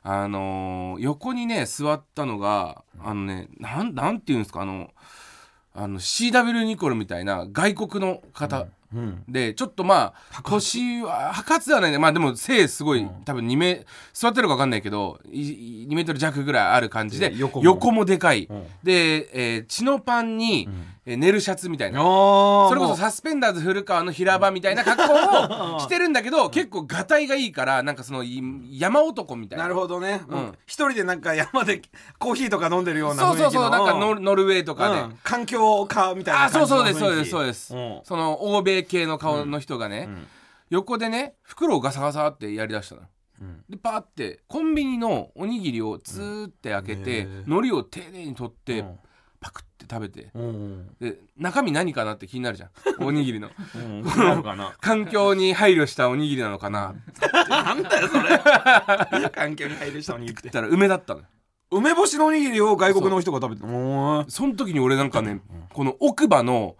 あのー横にね座ったのがあのねなんなんていうんですかあのあの CW ニコルみたいな外国の方うん。でちょっとまあ腰は白髪ではないね。まあでも背すごい、多分2メ座ってるか分かんないけどい2メートル弱ぐらいある感じでで横横ももでかい、ん。で、えーチノパンに、えーネルシャツみたいな。そそれこそサスペンダーズ古川の平場みたいな格好を してるんだけど結構がたいがいいからなんかそのい山男みたいな。なるほどね、うん。一人でなんか山でコーヒーとか飲んでるようなそうそうそうなんかノルウェーとかで、うん。環境家みたいなあそうそうですそうですそうです、うん。その欧米系の顔の人がね、ん。横でね袋をガサガサってやりだしたの、うん。でパーってコンビニのおにぎりをツーって開けて、へー。海苔を丁寧に取って、うんって食べて。うんで中身何かなって気になるじゃん。おにぎりの。環境に配慮したおにぎりなのかな。なんだよそれ。環境に入る人に言って。言ったら梅だったの梅干しのおにぎりを外国の人が食べてその時に俺なんかね、この奥歯の、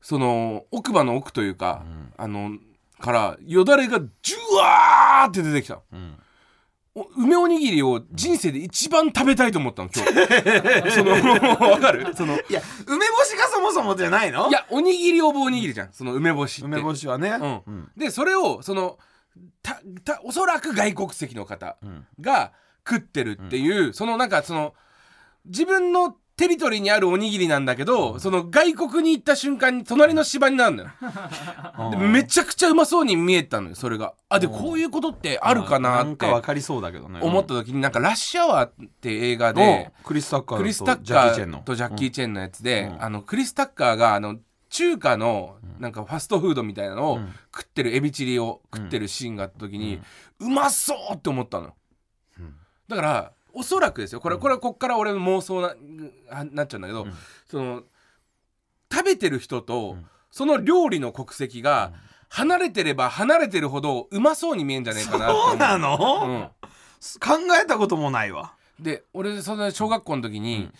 その奥歯の奥というか、あのからよだれがジュワーって出てきた、ん。お梅おにぎりを人生で一番食べたいと思ったの今日。そのわかる？そのいや梅干しがそもそもじゃないの。いやおにぎりオブおにぎりじゃん。その梅干しって。梅干しはね。うん。でそれをそのたたおそらく外国籍の方ん。が食ってるっていう、そのなんかその自分のテリトリーにあるおにぎりなんだけど、その外国に行った瞬間に隣の芝になるのよ、でめちゃくちゃうまそうに見えたのよそれが。あでこういうことってあるかななってん。かわかりそうだけどね。思った時になんか「ラッシュアワー」って映画でおクリス・タッカーとクリス・タッジカャッキーチェンの。ーとジャッキー・チェンのやつで、うん。あのクリス・タッカーがあの中華のなんかファストフードみたいなのをうん。食ってるエビチリを食ってるシーンがあった時に、うまそうって思ったの、うん。だからおそらくですよ。これこれはこっから俺の妄想なあなっちゃうんだけど、ん。その食べてる人と、ん。その料理の国籍が離れてれば離れてるほどうまそうに見えんじゃねえかなそうなの、うん。考えたこともないわ。で俺その小学校の時に、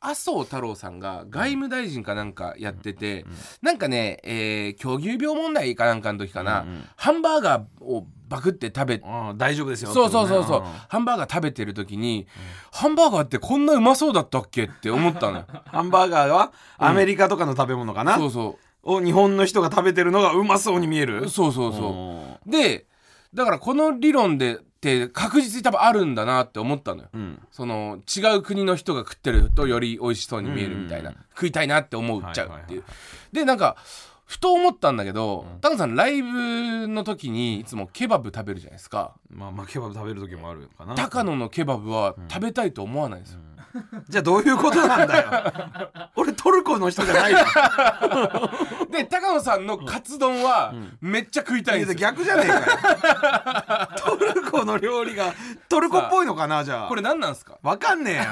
麻生太郎さんが外務大臣かなんかやってて、なんかね、えー狂牛病問題かなんかの時かな、うんうんハンバーガーをバクって食べうん大丈夫ですよそうそうそうそう、ハンバーガー食べてる時に、ハンバーガーってこんなうまそうだったっけって思ったのよ。ハンバーガーはアメリカとかの食べ物かな、そうそを日本の人が食べてるのがうまそうに見える？そうそうそう。でだからこの理論でって確実に多分あるんだなって思ったのよ。うん。その違う国の人が食ってるとより美味しそうに見えるみたいな、うん。食いたいなって思っちゃうっていう、でなんかふと思ったんだけど、タカさんライブの時にいつもケバブ食べるじゃないですか。まあまあケバブ食べる時もあるかな。高野のケバブは食べたいと思わないですよ、じゃあどういうことなんだよ。俺トルコの人じゃないよで高野さんのカツ丼はめっちゃ食いたいんですよ、逆じゃねえかよ。トルコの料理がトルコっぽいのかなじゃあ。これ何なんですか？わかんねえよ。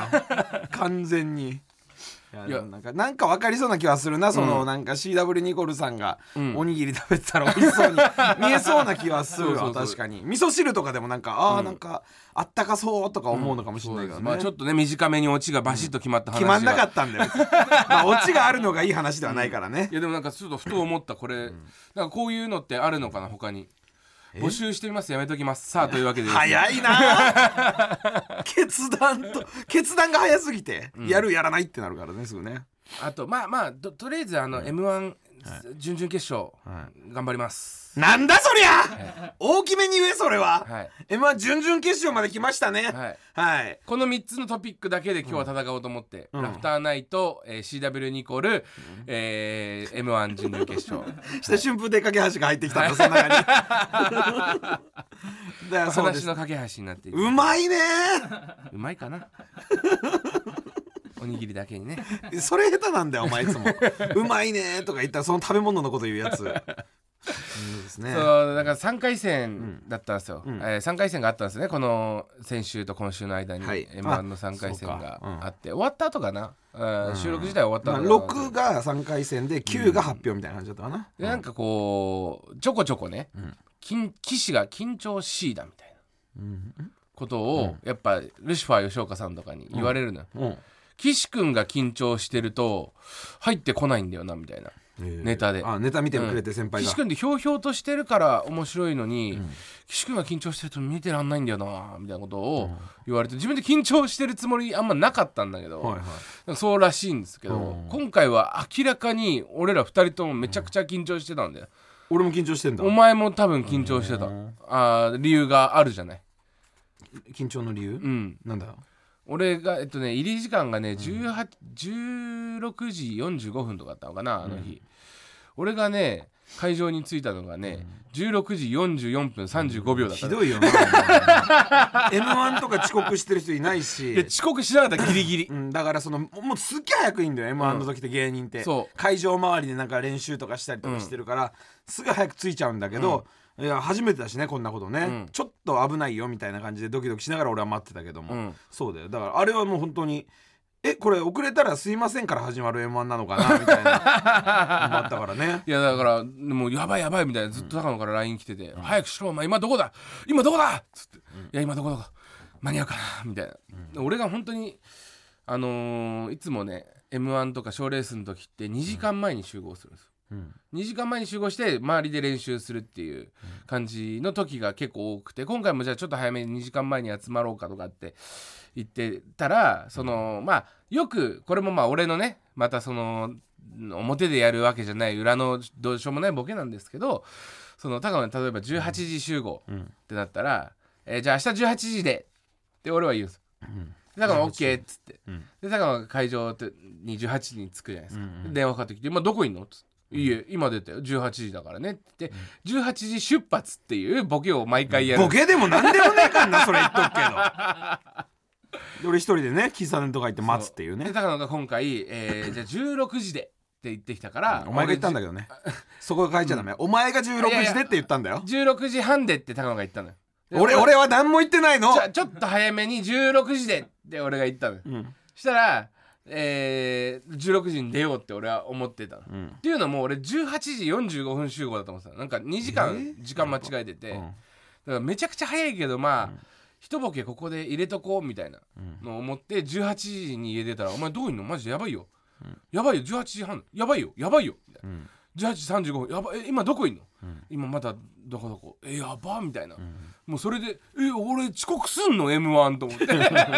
完全にいやなんかなんかわかりそうな気はするなその、うんなんか CW ニコルさんがん。おにぎり食べてたら美味しそうに 見えそうな気はするわそうそうそう。確かに。味噌汁とかでもなんかああ、うん。なんかあったかそうとか思うのかもしれないけどね、まあちょっとね短めにオチがバシッと決まった話決まんなかたったんだよ。まあオチがあるのがいい話ではないからね。い、やでもなんかちょっとふと思ったこれ、なんかこういうのってあるのかな他に募集してみます。やめときます。さあというわけでですね。早いな。決断と決断が早すぎて、やるやらないってなるからねすぐね。あとまあまあととりあえずあの、m 1準々決勝、は頑張ります。なんだそりゃ、大きめに言えそれは、はい。m 1準々決勝まで来ましたね。はい。はい。この3つのトピックだけで今日は戦おうと思って、うん。ラフターナイト、えー CW ニコル、えー m 1準々決勝。して春風亭架橋が入ってきたんだ、その中に。だから話の架け橋になってうまいねうまいかなおにぎりだけにね。それ下手なんだよお前いつも。うまいねとか言ったらその食べ物のこと言うやつ。そ うですね。そうだから3回戦だったんですよ、うん。え3回戦があったんですね。この先週と今週の間に、はい。m 1の3回戦あがそうか。うん。あって。終わった後かな、うん収録自体は終わったまあ、後かな？6が3回戦で9が発表みたいな感じだったかな、でなんかこうちょこちょこね、ん。緊騎士が緊張しいだみたいなうん。ことを、やっぱルシファー吉岡さんとかに言われるのよ、うん岸君が緊張してると入ってこないんだよなみたいな。ネタで。あネタ見てくれて先輩が、岸君ってひょうひょうとしてるから面白いのに、岸君が緊張してると見てらんないんだよなみたいなことを言われて自分で緊張してるつもりあんまなかったんだけど、はいはい。そうらしいんですけど、うん。今回は明らかに俺ら二人ともめちゃくちゃ緊張してたんだよ、俺も緊張してんだ。お前も多分緊張してた。あー理由があるじゃない。緊張の理由？うん。なんだよ俺がえっとね入り時間がね18 16時45分とかだったのかなあの日、俺がね会場に着いたのがね、16時44分35秒だったの。ひどいよな。m 1とか遅刻してる人いないし。いや遅刻しなかったギリギリ。うん、だからそのもうすっげえ早くいいんだよ m 1の時って芸人って、そう。会場周りでなんか練習とかしたりとかしてるから、すぐ早く着いちゃうんだけど、いや初めてだしねこんなことね、うん。ちょっと危ないよみたいな感じでドキドキしながら俺は待ってたけども、うん。そうだよ。だからあれはもう本当にえこれ遅れたらすいませんから始まる m 1なのかな？みたいな。のもあったからね。いやだからもうやばいやばいみたいなずっと高野から LINE 来てて「早くしろお前今どこだ？今どこだ!」っつって「いや今どこどこ？間に合うかな」みたいな、俺が本当にあのーいつもね m 1とか賞ーレースの時って2時間前に集合するんです2時間前に集合して周りで練習するっていう感じの時が結構多くて今回もじゃあちょっと早めに2時間前に集まろうかとかって言ってたらそのまあよくこれもまあ俺のねまたその表でやるわけじゃない裏のどうしようもないボケなんですけどその高野が例えば18時集合ってなったら、えーじゃあ明日18時でって俺は言うんですよ。だから OK っつって、ん。で高野が会場ってに18時に着くじゃないですか、で電話かかってきて「今どこいんの?」っつって。いいえ今出たよ。18時だからねって言って18時出発っていうボケを毎回やる。ボケでも何でもねえかんな それ言っとくけど。で俺一人でね喫茶店とか行って待つっていうね。で高野が今回、えーじゃあ16時でって言ってきたからお前が言ったんだけどね。そこが書いちゃダメ、お前が16時でって言ったんだよ。16時半でって高野が言ったのよ。で俺俺は何も言ってないの。じゃあちょっと早めに16時でって俺が言ったのよ、ん。したら、えー、16時に出ようって俺は思ってたの、ん。っていうのも俺18時45分集合だと思ってたの。なんか2時間時間間違えてて、だからめちゃくちゃ早いけどまあ、一ボケここで入れとこうみたいなのを思って18時に家出たら「お前どういんの？マジでやばいよ、やばいよ。18時半。やばいよ。やばいよ」みたいな。18時35分やばえ今どこいんの、今まだどこどこ。えやばみたいな、もうそれでえ俺遅刻すんの？m 1と思って。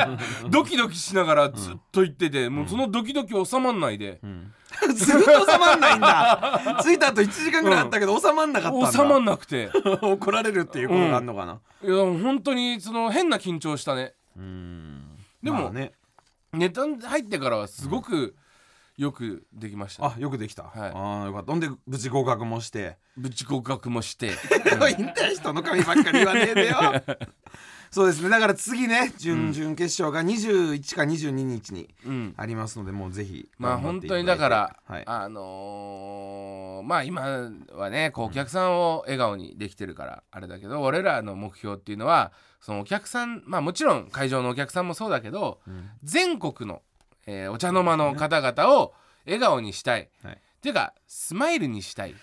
ドキドキしながらずっと言ってて、もうそのドキドキ収まんないで、ずっと収まんないんだ。着いた後1時間ぐらいあったけど収まんなかったんだ。収まんなくて。怒られるっていうことがあんのかな、いや本当にその変な緊張したね。でも、まあね。ネタ入ってからはすごくよくできました、あよくできた、い。ああよかった。ほんで無事合格もして。ぶち合格もして。いいんだよ人の髪ばっかり言わねえでよ。そうですね。だから次ね準々決勝が21か22日にうん。ありますのでもうぜひまあ頑張っていたいて。本当にだから、はい、あのーまあ今はねこうお客さんを笑顔にできてるからあれだけど、俺らの目標っていうのはそのお客さんまあもちろん会場のお客さんもそうだけど、全国の、えーお茶の間の方々を笑顔にしたい、はい。っていうかスマイルにしたい、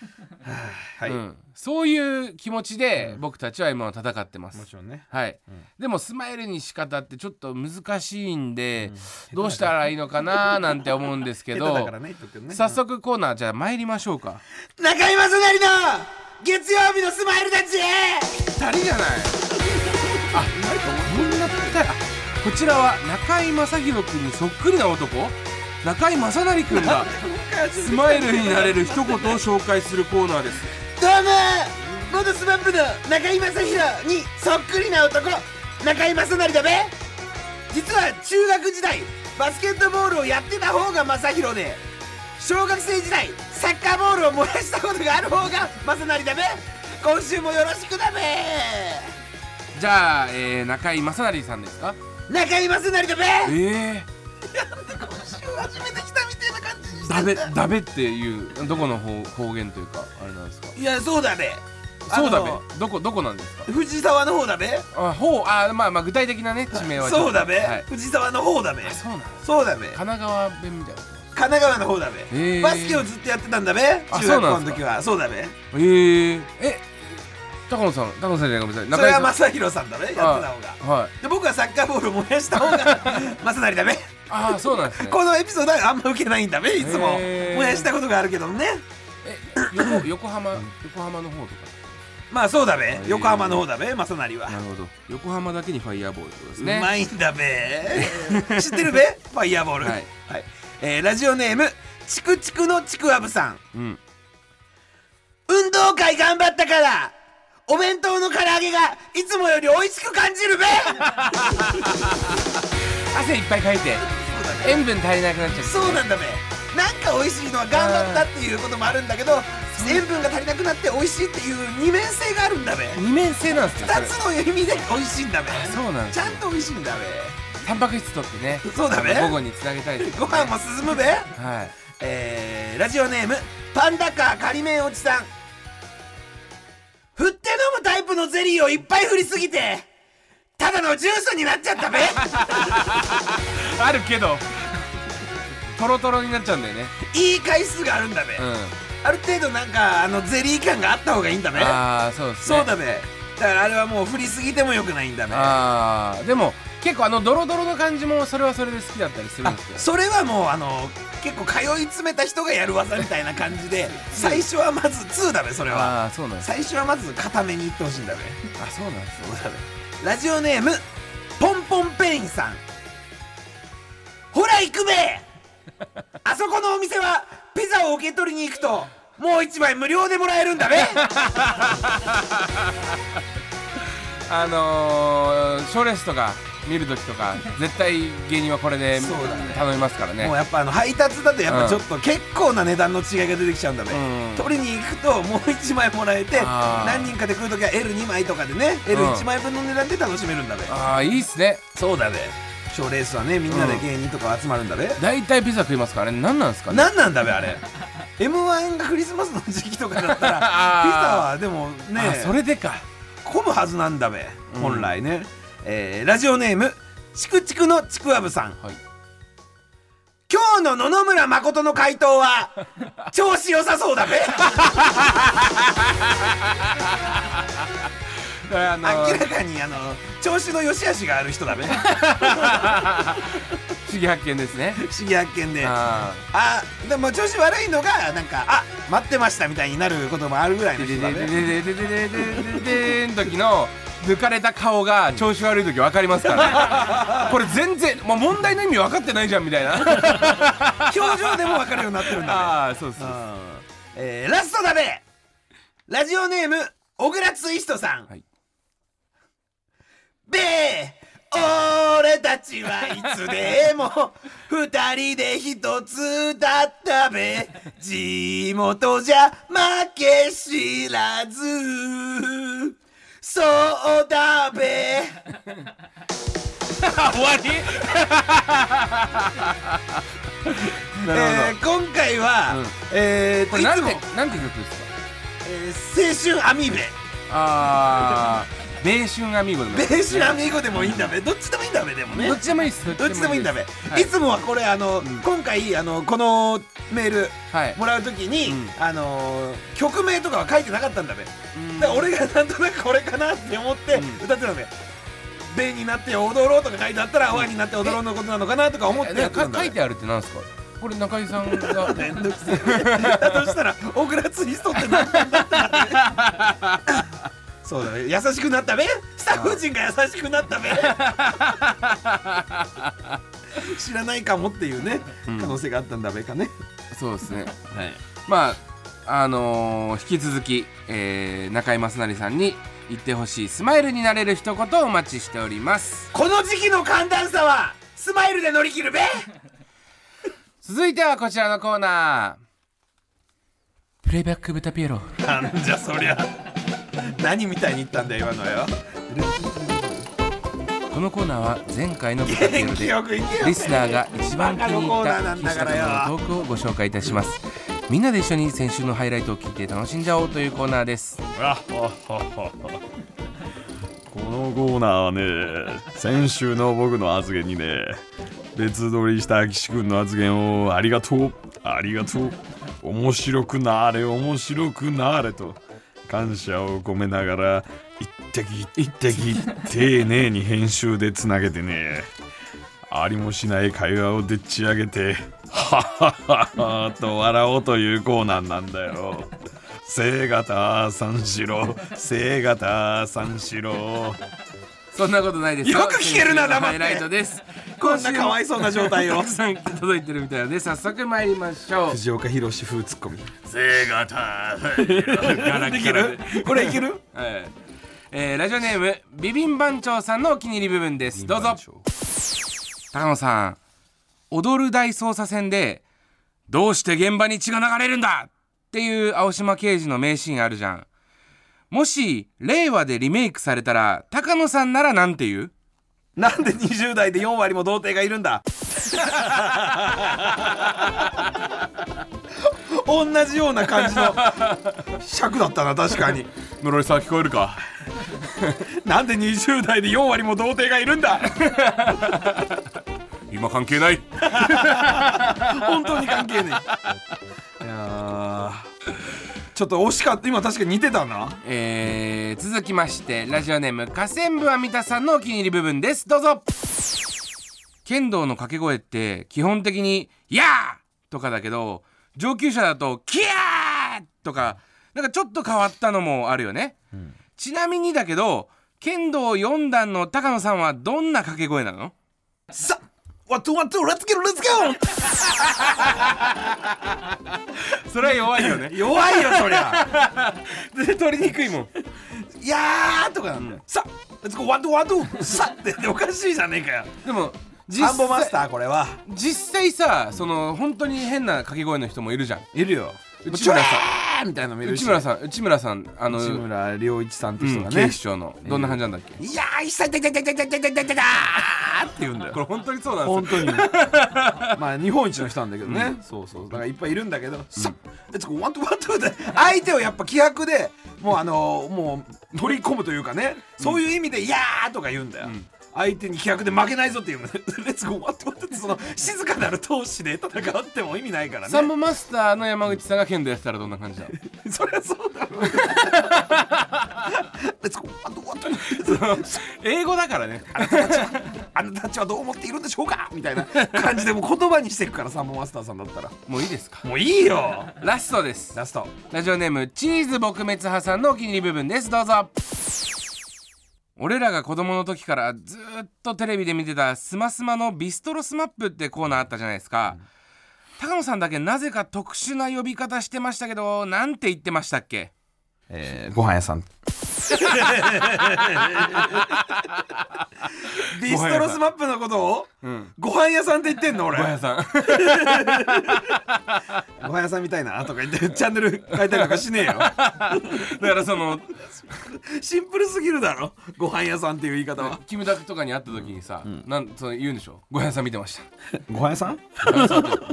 はい。うん、そういう気持ちで僕たちは今は戦ってます。もちろんね。はい、でもスマイルに仕方ってちょっと難しいんで、どうしたらいいのかななんて思うんですけど。下手だからねね。早速コーナーじゃあ参りましょうか。中居正成の月曜日のスマイルたち二人じゃない。あなぴったりあこちらは中居正広君にそっくりな男。中居正成君が スマイルになれる一言を紹介するコーナーです。どうも元 SMAP の中居正広にそっくりな男。中居正成だべ。実は中学時代バスケットボールをやってた方が正宏で小学生時代サッカーボールを燃やしたことがある方が正成だべ。今週もよろしくだべじゃあ、えー、中居正成さんですか？中居正成だべえ初めて来たみたいな感じー、ダベダベっていうどこの方方言というかあれなんですか？いやそうだべ。そうだあのべどこどこなんですか？藤沢の方だべ。あほうあまあまあ具体的なね地名はちょっと。そうだべ、はい、藤沢の方だべ。そうなんですそうだべ。神奈川弁みたいな神奈川の方だべ、へー。バスケをずっとやってたんだべ。あ中学校のそうなんですか？時は。そうだべ。えー、え高野さん高野さんじゃないごめんなさい。それはさ正宏さんだべやってた方が。んはい。で僕はサッカーボールを燃やした方が 正成だべああそうなんですね。このエピソードはあんま受けないんだべいつも。へー燃やしたことがあるけどね。え横横浜横浜の方とか。まあそうだべー横浜の方だべ正成は。なるほど。横浜だけにファイヤーボールってことですうねまいんだべ。知ってるべ？ファイヤーボール。はい、えーラジオネームチクチクのちくわぶさん。うん。運動会頑張ったからお弁当の唐揚げがいつもより美味しく感じるべ。汗いっぱいかいて塩分足りなくなっちゃって。そうなんだべ。なんか美味しいのは頑張ったっていうこともあるんだけど塩分が足りなくなって美味しいっていう二面性があるんだべ。二面性なんですか二つの意味で美味しいんだべ。そうなんですちゃんと美味しいんだべ。タンパク質取ってねそうだね午後につなげたいですご飯も進むべ。はい。えー、ラジオネームパンダカー仮面おじさん振って飲むタイプのゼリーをいっぱい振りすぎてただのジュースになっちゃったべ。あるけどトロトロになっちゃうんだよね。いい回数があるんだべ、うん。ある程度なんかあのゼリー感があった方がいいんだべ。ああそうですね。そうだべだからあれはもう振りすぎてもよくないんだべああでも結構あのドロドロの感じもそれはそれで好きだったりするんあですよ。それはもうあの結構通い詰めた人がやる技みたいな感じで 最初はまず2だべそれは。ああそうなんです。最初はまず固めにいってほしいんだべあそうなんですそうだべラジオネームポンポンペインさん。ほら行くべ。あそこのお店はピザを受け取りに行くともう一枚無料でもらえるんだべ あのー、賞レースとか見るときとか絶対芸人はこれで頼みますからね。もうやっぱあの配達だとやっぱちょっと結構な値段の違いが出てきちゃうんだべ、うん。取りに行くともう1枚もらえて何人かで来るときは L2 枚とかでね L1 枚分の値段で楽しめるんだべ、ああいいっすね。そうだべ賞レースはねみんなで芸人とか集まるんだべ、大体ピザ食いますからね。何なんですかね。何なんだべあれ m 1がクリスマスの時期とかだったら ピザはでもねあそれでか。混むはずなんだべうん。本来ね、えーラジオネームチクチクのちくわぶさん。はい。今日の野々村誠の回答は 調子良さそうだべ。明らかにあの調子の良し悪しがある人だべ不思議発見ですね。不思議発見で。ああでも調子悪いのがなんかあ待ってましたみたいになることもあるぐらいの人だべでででででで時の抜かれた顔が調子悪い時分かりますからねこれ全然もう問題の意味分かってないじゃんみたいな表情でも分かるようになってるんだべああそうですうんえーラストだべラジオネーム小倉ツイストさん、はいべえ俺たちはいつでも二人で一つだったべ。地元じゃ負け知らず。そうだべ。終わり？えー今回は、うん。えーこれなんて、なんて曲ですか？えー青春アミーベ。ああ米春アミーゴでもいいベーシュアミーゴでもいいんだべ。どっちでもいいんだべでもね。どっちでもいいっすどっちでもいいんだべ、はいい、つもはこれあの、今回あのこのメールはい。もらうときに、うん。あのー曲名とかは書いてなかったんだべ、うん。だから俺がなんとなくこれかなって思ってうん。歌ってたのべ「べ」になって踊ろうとか書いてあったら「わ」になって踊ろうのことなのかなとか思って書いてあるってなんですか？これ中井さんが。めんどくせえ。だとしたら小倉ツイストって何なんだってそうだね。優しくなったべ。スタッフ陣が優しくなったべ。知らないかもっていうね、うん。可能性があったんだべかね。そうですね。はい。まああのー引き続き、えー中井正成さんに言ってほしいスマイルになれる一言をお待ちしております。この時期の寒暖差はスマイルで乗り切るべ。続いてはこちらのコーナー。プレイバック豚ピエロ。なんじゃそりゃ何みたいに言ったんだよ今のよ。このコーナーは前回の豚ピエロ元気でリスナーが一番気に入ったバカのコーナーなんのトークをご紹介いたします。みんなで一緒に先週のハイライトを聞いて楽しんじゃおうというコーナーです。このコーナーはね先週の僕の発言にね別撮りした岸君の発言をありがとうありがとう面白くなれ面白くなれと感謝を込めながら一滴一滴丁寧に編集でつなげてねありもしない会話をでっち上げてはっはっははと笑おうというコーナーなんだよせいがた三四郎聖型三四郎そんなことないですよ。く聞けるな黙って。ハイライトです。こんなかわいそうな状態を。たくさん届いてるみたいなので早速参りましょう。藤岡弘風ツッコミせがたできるこれいける？はい。えーラジオネームビビン番長さんのお気に入り部分です。どうぞ。高野さん踊る大捜査線でどうして現場に血が流れるんだっていう青島刑事の名シーンあるじゃんもし令和でリメイクされたら高野さんならなんて言う？なんで20代で4割も童貞がいるんだ？同じような感じの尺だったな確かに。室井さん聞こえるか？なんで20代で4割も童貞がいるんだ？今関係ない。本当に関係ねえ。いやーちょっと惜しかった。今確かに似てたな。えー、続きましてラジオネーム河川部は三田さんのお気に入り部分です。どうぞ。剣道の掛け声って基本的に「やー!」とかだけど上級者だと「キヤー!」とかなんかちょっと変わったのもあるよね、ちなみにだけど剣道4段の高野さんはどんな掛け声なの？さワットワットレッツゲロレッツゴそれは弱いよね。ー 弱いよそりゃ。で取りにくいもん。いやーとかなんだよ、さレッツゴーワットワットさっておかしいじゃねえかよ。でも実サンボマスタ際ーこれは。実際さその本当に変な掛け声の人もいるじゃん。いるよ。内村さんみたいなのもいるし。内村さん内村さんあの内村良一さんってうん、人がね警視、庁の。どんな感じなんだっけ、いやー一切てててててててててって言うんだよこれ本当にそうなん本ですよ当にまあ日本一の人なんだけどね、そうそうだからいっぱいいるんだけど、さレッツゴーワントワントで相手をやっぱ気迫でもうあのもう取り込むというかね、そういう意味で「いやー」とか言うんだよ、相手に気迫で負けないぞっていう。のレッツゴーワントワントってその静かなる闘志で戦っても意味ないからね。サンボマスターの山口さんが剣道やってたらどんな感じだ？そりゃそうだろう。 Let's go one two one two 英語だからね。あなたたちはどう思っているんでしょうか？みたいな感じでもう言葉にしていくからサンボマスターさんだったら。もういいですか？もういいよ。ラストです。ラスト。ラジオネームチーズ撲滅派さんのお気に入り部分です。どうぞ俺らが子供の時からずーっとテレビで見てたスマスマのビストロ SMAP ってコーナーあったじゃないですか、高野さんだけなぜか特殊な呼び方してましたけどなんて言ってましたっけ？えー、ご飯屋さん。ビストロ SMAP のことを？うん。ご飯屋さんって言ってんの俺。ごやさん。ご飯屋さんみたいなとか言ってチャンネル 変えたりなんかしねえよ。だからそのシンプルすぎるだろ？ご飯屋さんっていう言い方は。キムタクとかに会った時にさ、なんその言うんでしょ？ご飯屋さん見てました。ご飯屋さん？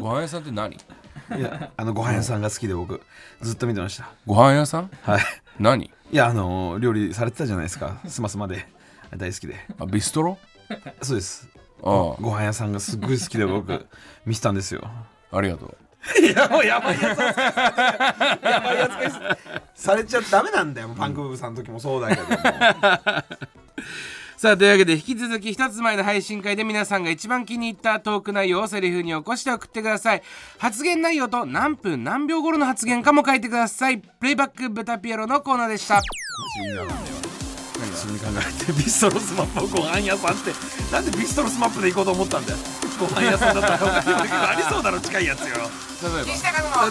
ご飯屋さんって何？いやあのご飯屋さんが好きで僕ずっと見てました。ご飯屋さん？はい。何？いやあの料理されてたじゃないですか。スマスマで。大好きで。あビストロ？そうです。ああ。ご飯屋さんがすっごい好きで僕見てたんですよ。ありがとう。いやもうやばいやつやばいやつです。されちゃダメなんだよ。パンクブーさんの時もそうだけど さあというわけで引き続き一つ前の配信会で皆さんが一番気に入ったトーク内容をセリフに起こして送ってください。発言内容と何分何秒頃の発言かも書いてください。プレイバックブタピエロのコーナーでした。普通に考えてビストロ SMAP をご飯屋さんってなんでビストロ SMAP で行こうと思ったんだよ。ご飯屋さんだったら他にもありそうだろ近いやつよ。例え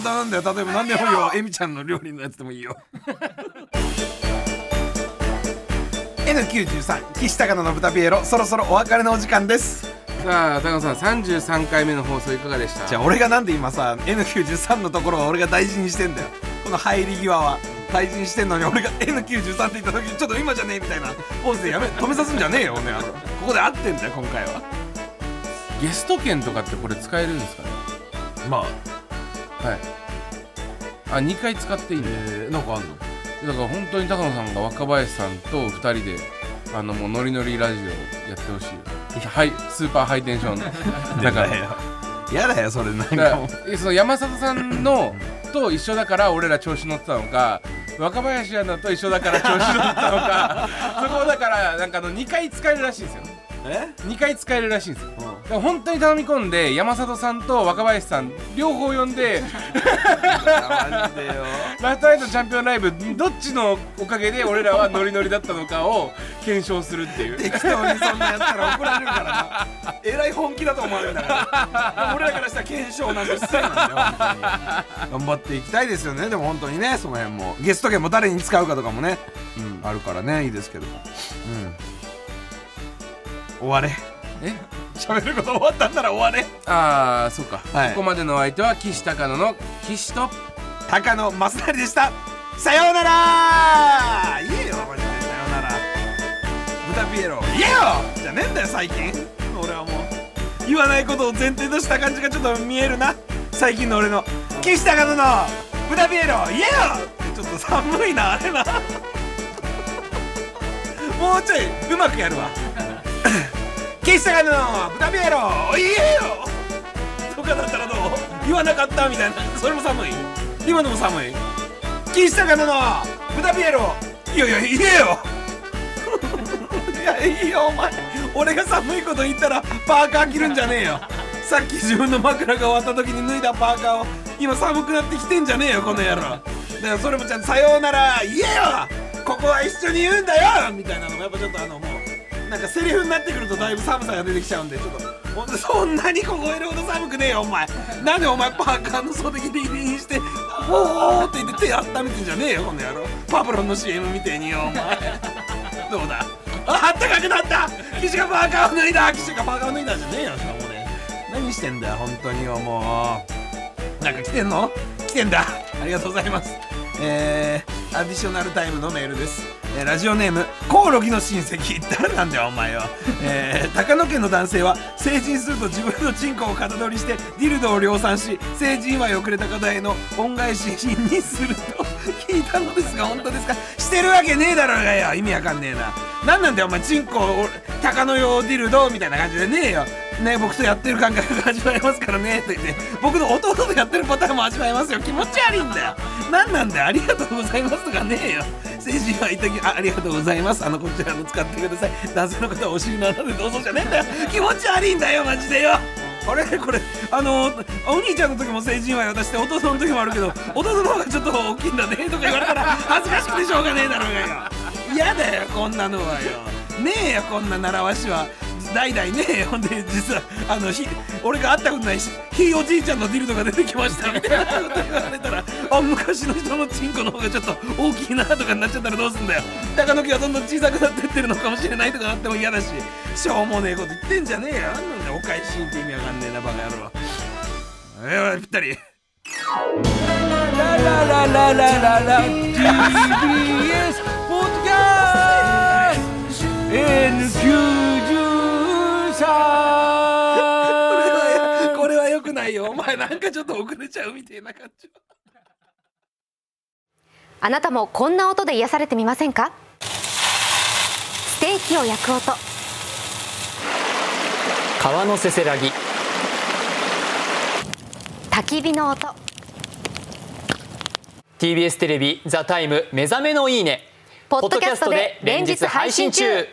ば。なんだよ。例えば何でもいいよ。エミちゃんの料理のやつでもいいよ N93 岸高野の豚ピエロそろそろお別れのお時間です。さあ高野さん33回目の放送いかがでした？じゃあ俺がなんで今さ N93 のところを俺が大事にしてんだよ。この入り際は大事にしてんのに俺が N93 って言った時にちょっと今じゃねえみたいな。ポーズでやめ止めさすんじゃねえよおめえあのここで合ってんだよ今回は。ゲスト券とかってこれ使えるんですかね？まあ。はい。あ2回使っていいんだ。えー、なんかあんの？だから本当に高野さんが若林さんと2人であのもうノリノリラジオやってほしい。はいスーパーハイテンション。だから。やだよやだよそれなんだかその山里さんのと一緒だから俺ら調子乗ってたのか若林アナと一緒だから調子乗ってたのか そこをだからなんかあの2回使えるらしいですよえ？2回使えるらしいんですよ。だから本当に頼み込んで山里さんと若林さん両方呼んで ラストナイトチャンピオンライブどっちのおかげで俺らはノリノリだったのかを検証するっていう。適当にそんなやったら怒られるからな。えらい本気だと思われるんだから。俺らからしたら検証なんて失礼なんだよ本当に。頑張っていきたいですよね。でも本当にねその辺も。ゲスト券も誰に使うかとかもね、あるからねいいですけどうん終われ。え？喋ること終わったんなら終われ。ああそうか、はい。ここまでのお相手は岸高野の岸と。高野正成でした。さようなら。言えよマジで。さようなら。豚ピエロ。言えよ。じゃねえんだよ最近。俺はもう。言わないことを前提とした感じがちょっと見えるな。最近の俺の。岸高野の。豚ピエロ。言えよ。ちょっと寒いなあれな。もうちょいうまくやるわ岸高野の豚ピエロ。言えよ。とかだったらどう？言わなかったみたいな。それも寒い。今のも寒い。岸高野の豚ピエロ。いやいや言えよ。いやいいよお前。俺が寒いこと言ったらパーカー着るんじゃねえよ。さっき自分の枕が終わった時に脱いだパーカーを今寒くなってきてんじゃねえよこの野郎。だからそれもちゃんと「さようなら言えよ。ここは一緒に言うんだよ!」みたいなのもやっぱちょっとあのもうなんかセリフになってくるとだいぶ寒さが出てきちゃうんでちょっと。そんなに凍えるほど寒くねえよお前。なんでお前パーカーの袖切りにして「おー」って言って手温めてんじゃねえよこの野郎。パブロンの CM みてえによお前。どうだ？ああったかくなった！岸がパーカーを脱いだ！岸がパーカーを脱いだじゃねえよしかもね何してんだよ本当によもう。なんか来てんの？来てんだ。ありがとうございます。えー、アディショナルタイムのメールです、えーラジオネームコオロギの親戚。誰なんだよお前は、えー、高野県の男性は成人すると自分のチンコを型取りしてディルドを量産し成人祝いをくれた方への恩返しにすると 聞いたのですが本当ですか？してるわけねえだろうがよ意味わかんねえな。なんなんだよお前チンコを高野用ディルドみたいな感じでねえよね僕とやってる感覚が味わえますからねって言って。僕の弟とやってるパターンも味わえますよ。気持ち悪いんだよ。なんなんだよ。ありがとうございますとかねえよ。成人はいたきあありがとうございます。あのこちらの使ってください。男性の方はお尻の穴でどうぞじゃねえんだよ。気持ち悪いんだよマジでよ。あれ？これあのお兄ちゃんの時も成人祝い渡して弟の時もあるけど弟の方がちょっと大きいんだねとか言われたら恥ずかしくてしょうがねえだろうがよ。嫌だよこんなのはよ。ねえよこんな習わしは。代々ね ほんで実はあのひ俺が会ったことないしひいおじいちゃんのディルドが出てきましたみたいなこと言われたら あ昔の人のチンコの方がちょっと大きいなとかになっちゃったらどうすんだよ。高野家はどんどん小さくなってってるのかもしれないとかなっても嫌だししょうもねえこと言ってんじゃねえよ。なんなんだよお返しって意味わかんねえなバカ野郎。えー、ぴったり。ラララララララ TBS ポッドキャスト N93 これはよくないよ。お前なんかちょっと遅れちゃうみたいな感じ。あなたもこんな音で癒されてみませんか？ステーキを焼く音。川のせせらぎ。焚き火の音。TBS テレビ「ザタイム目覚めのいいね」ポッドキャストで連日配信中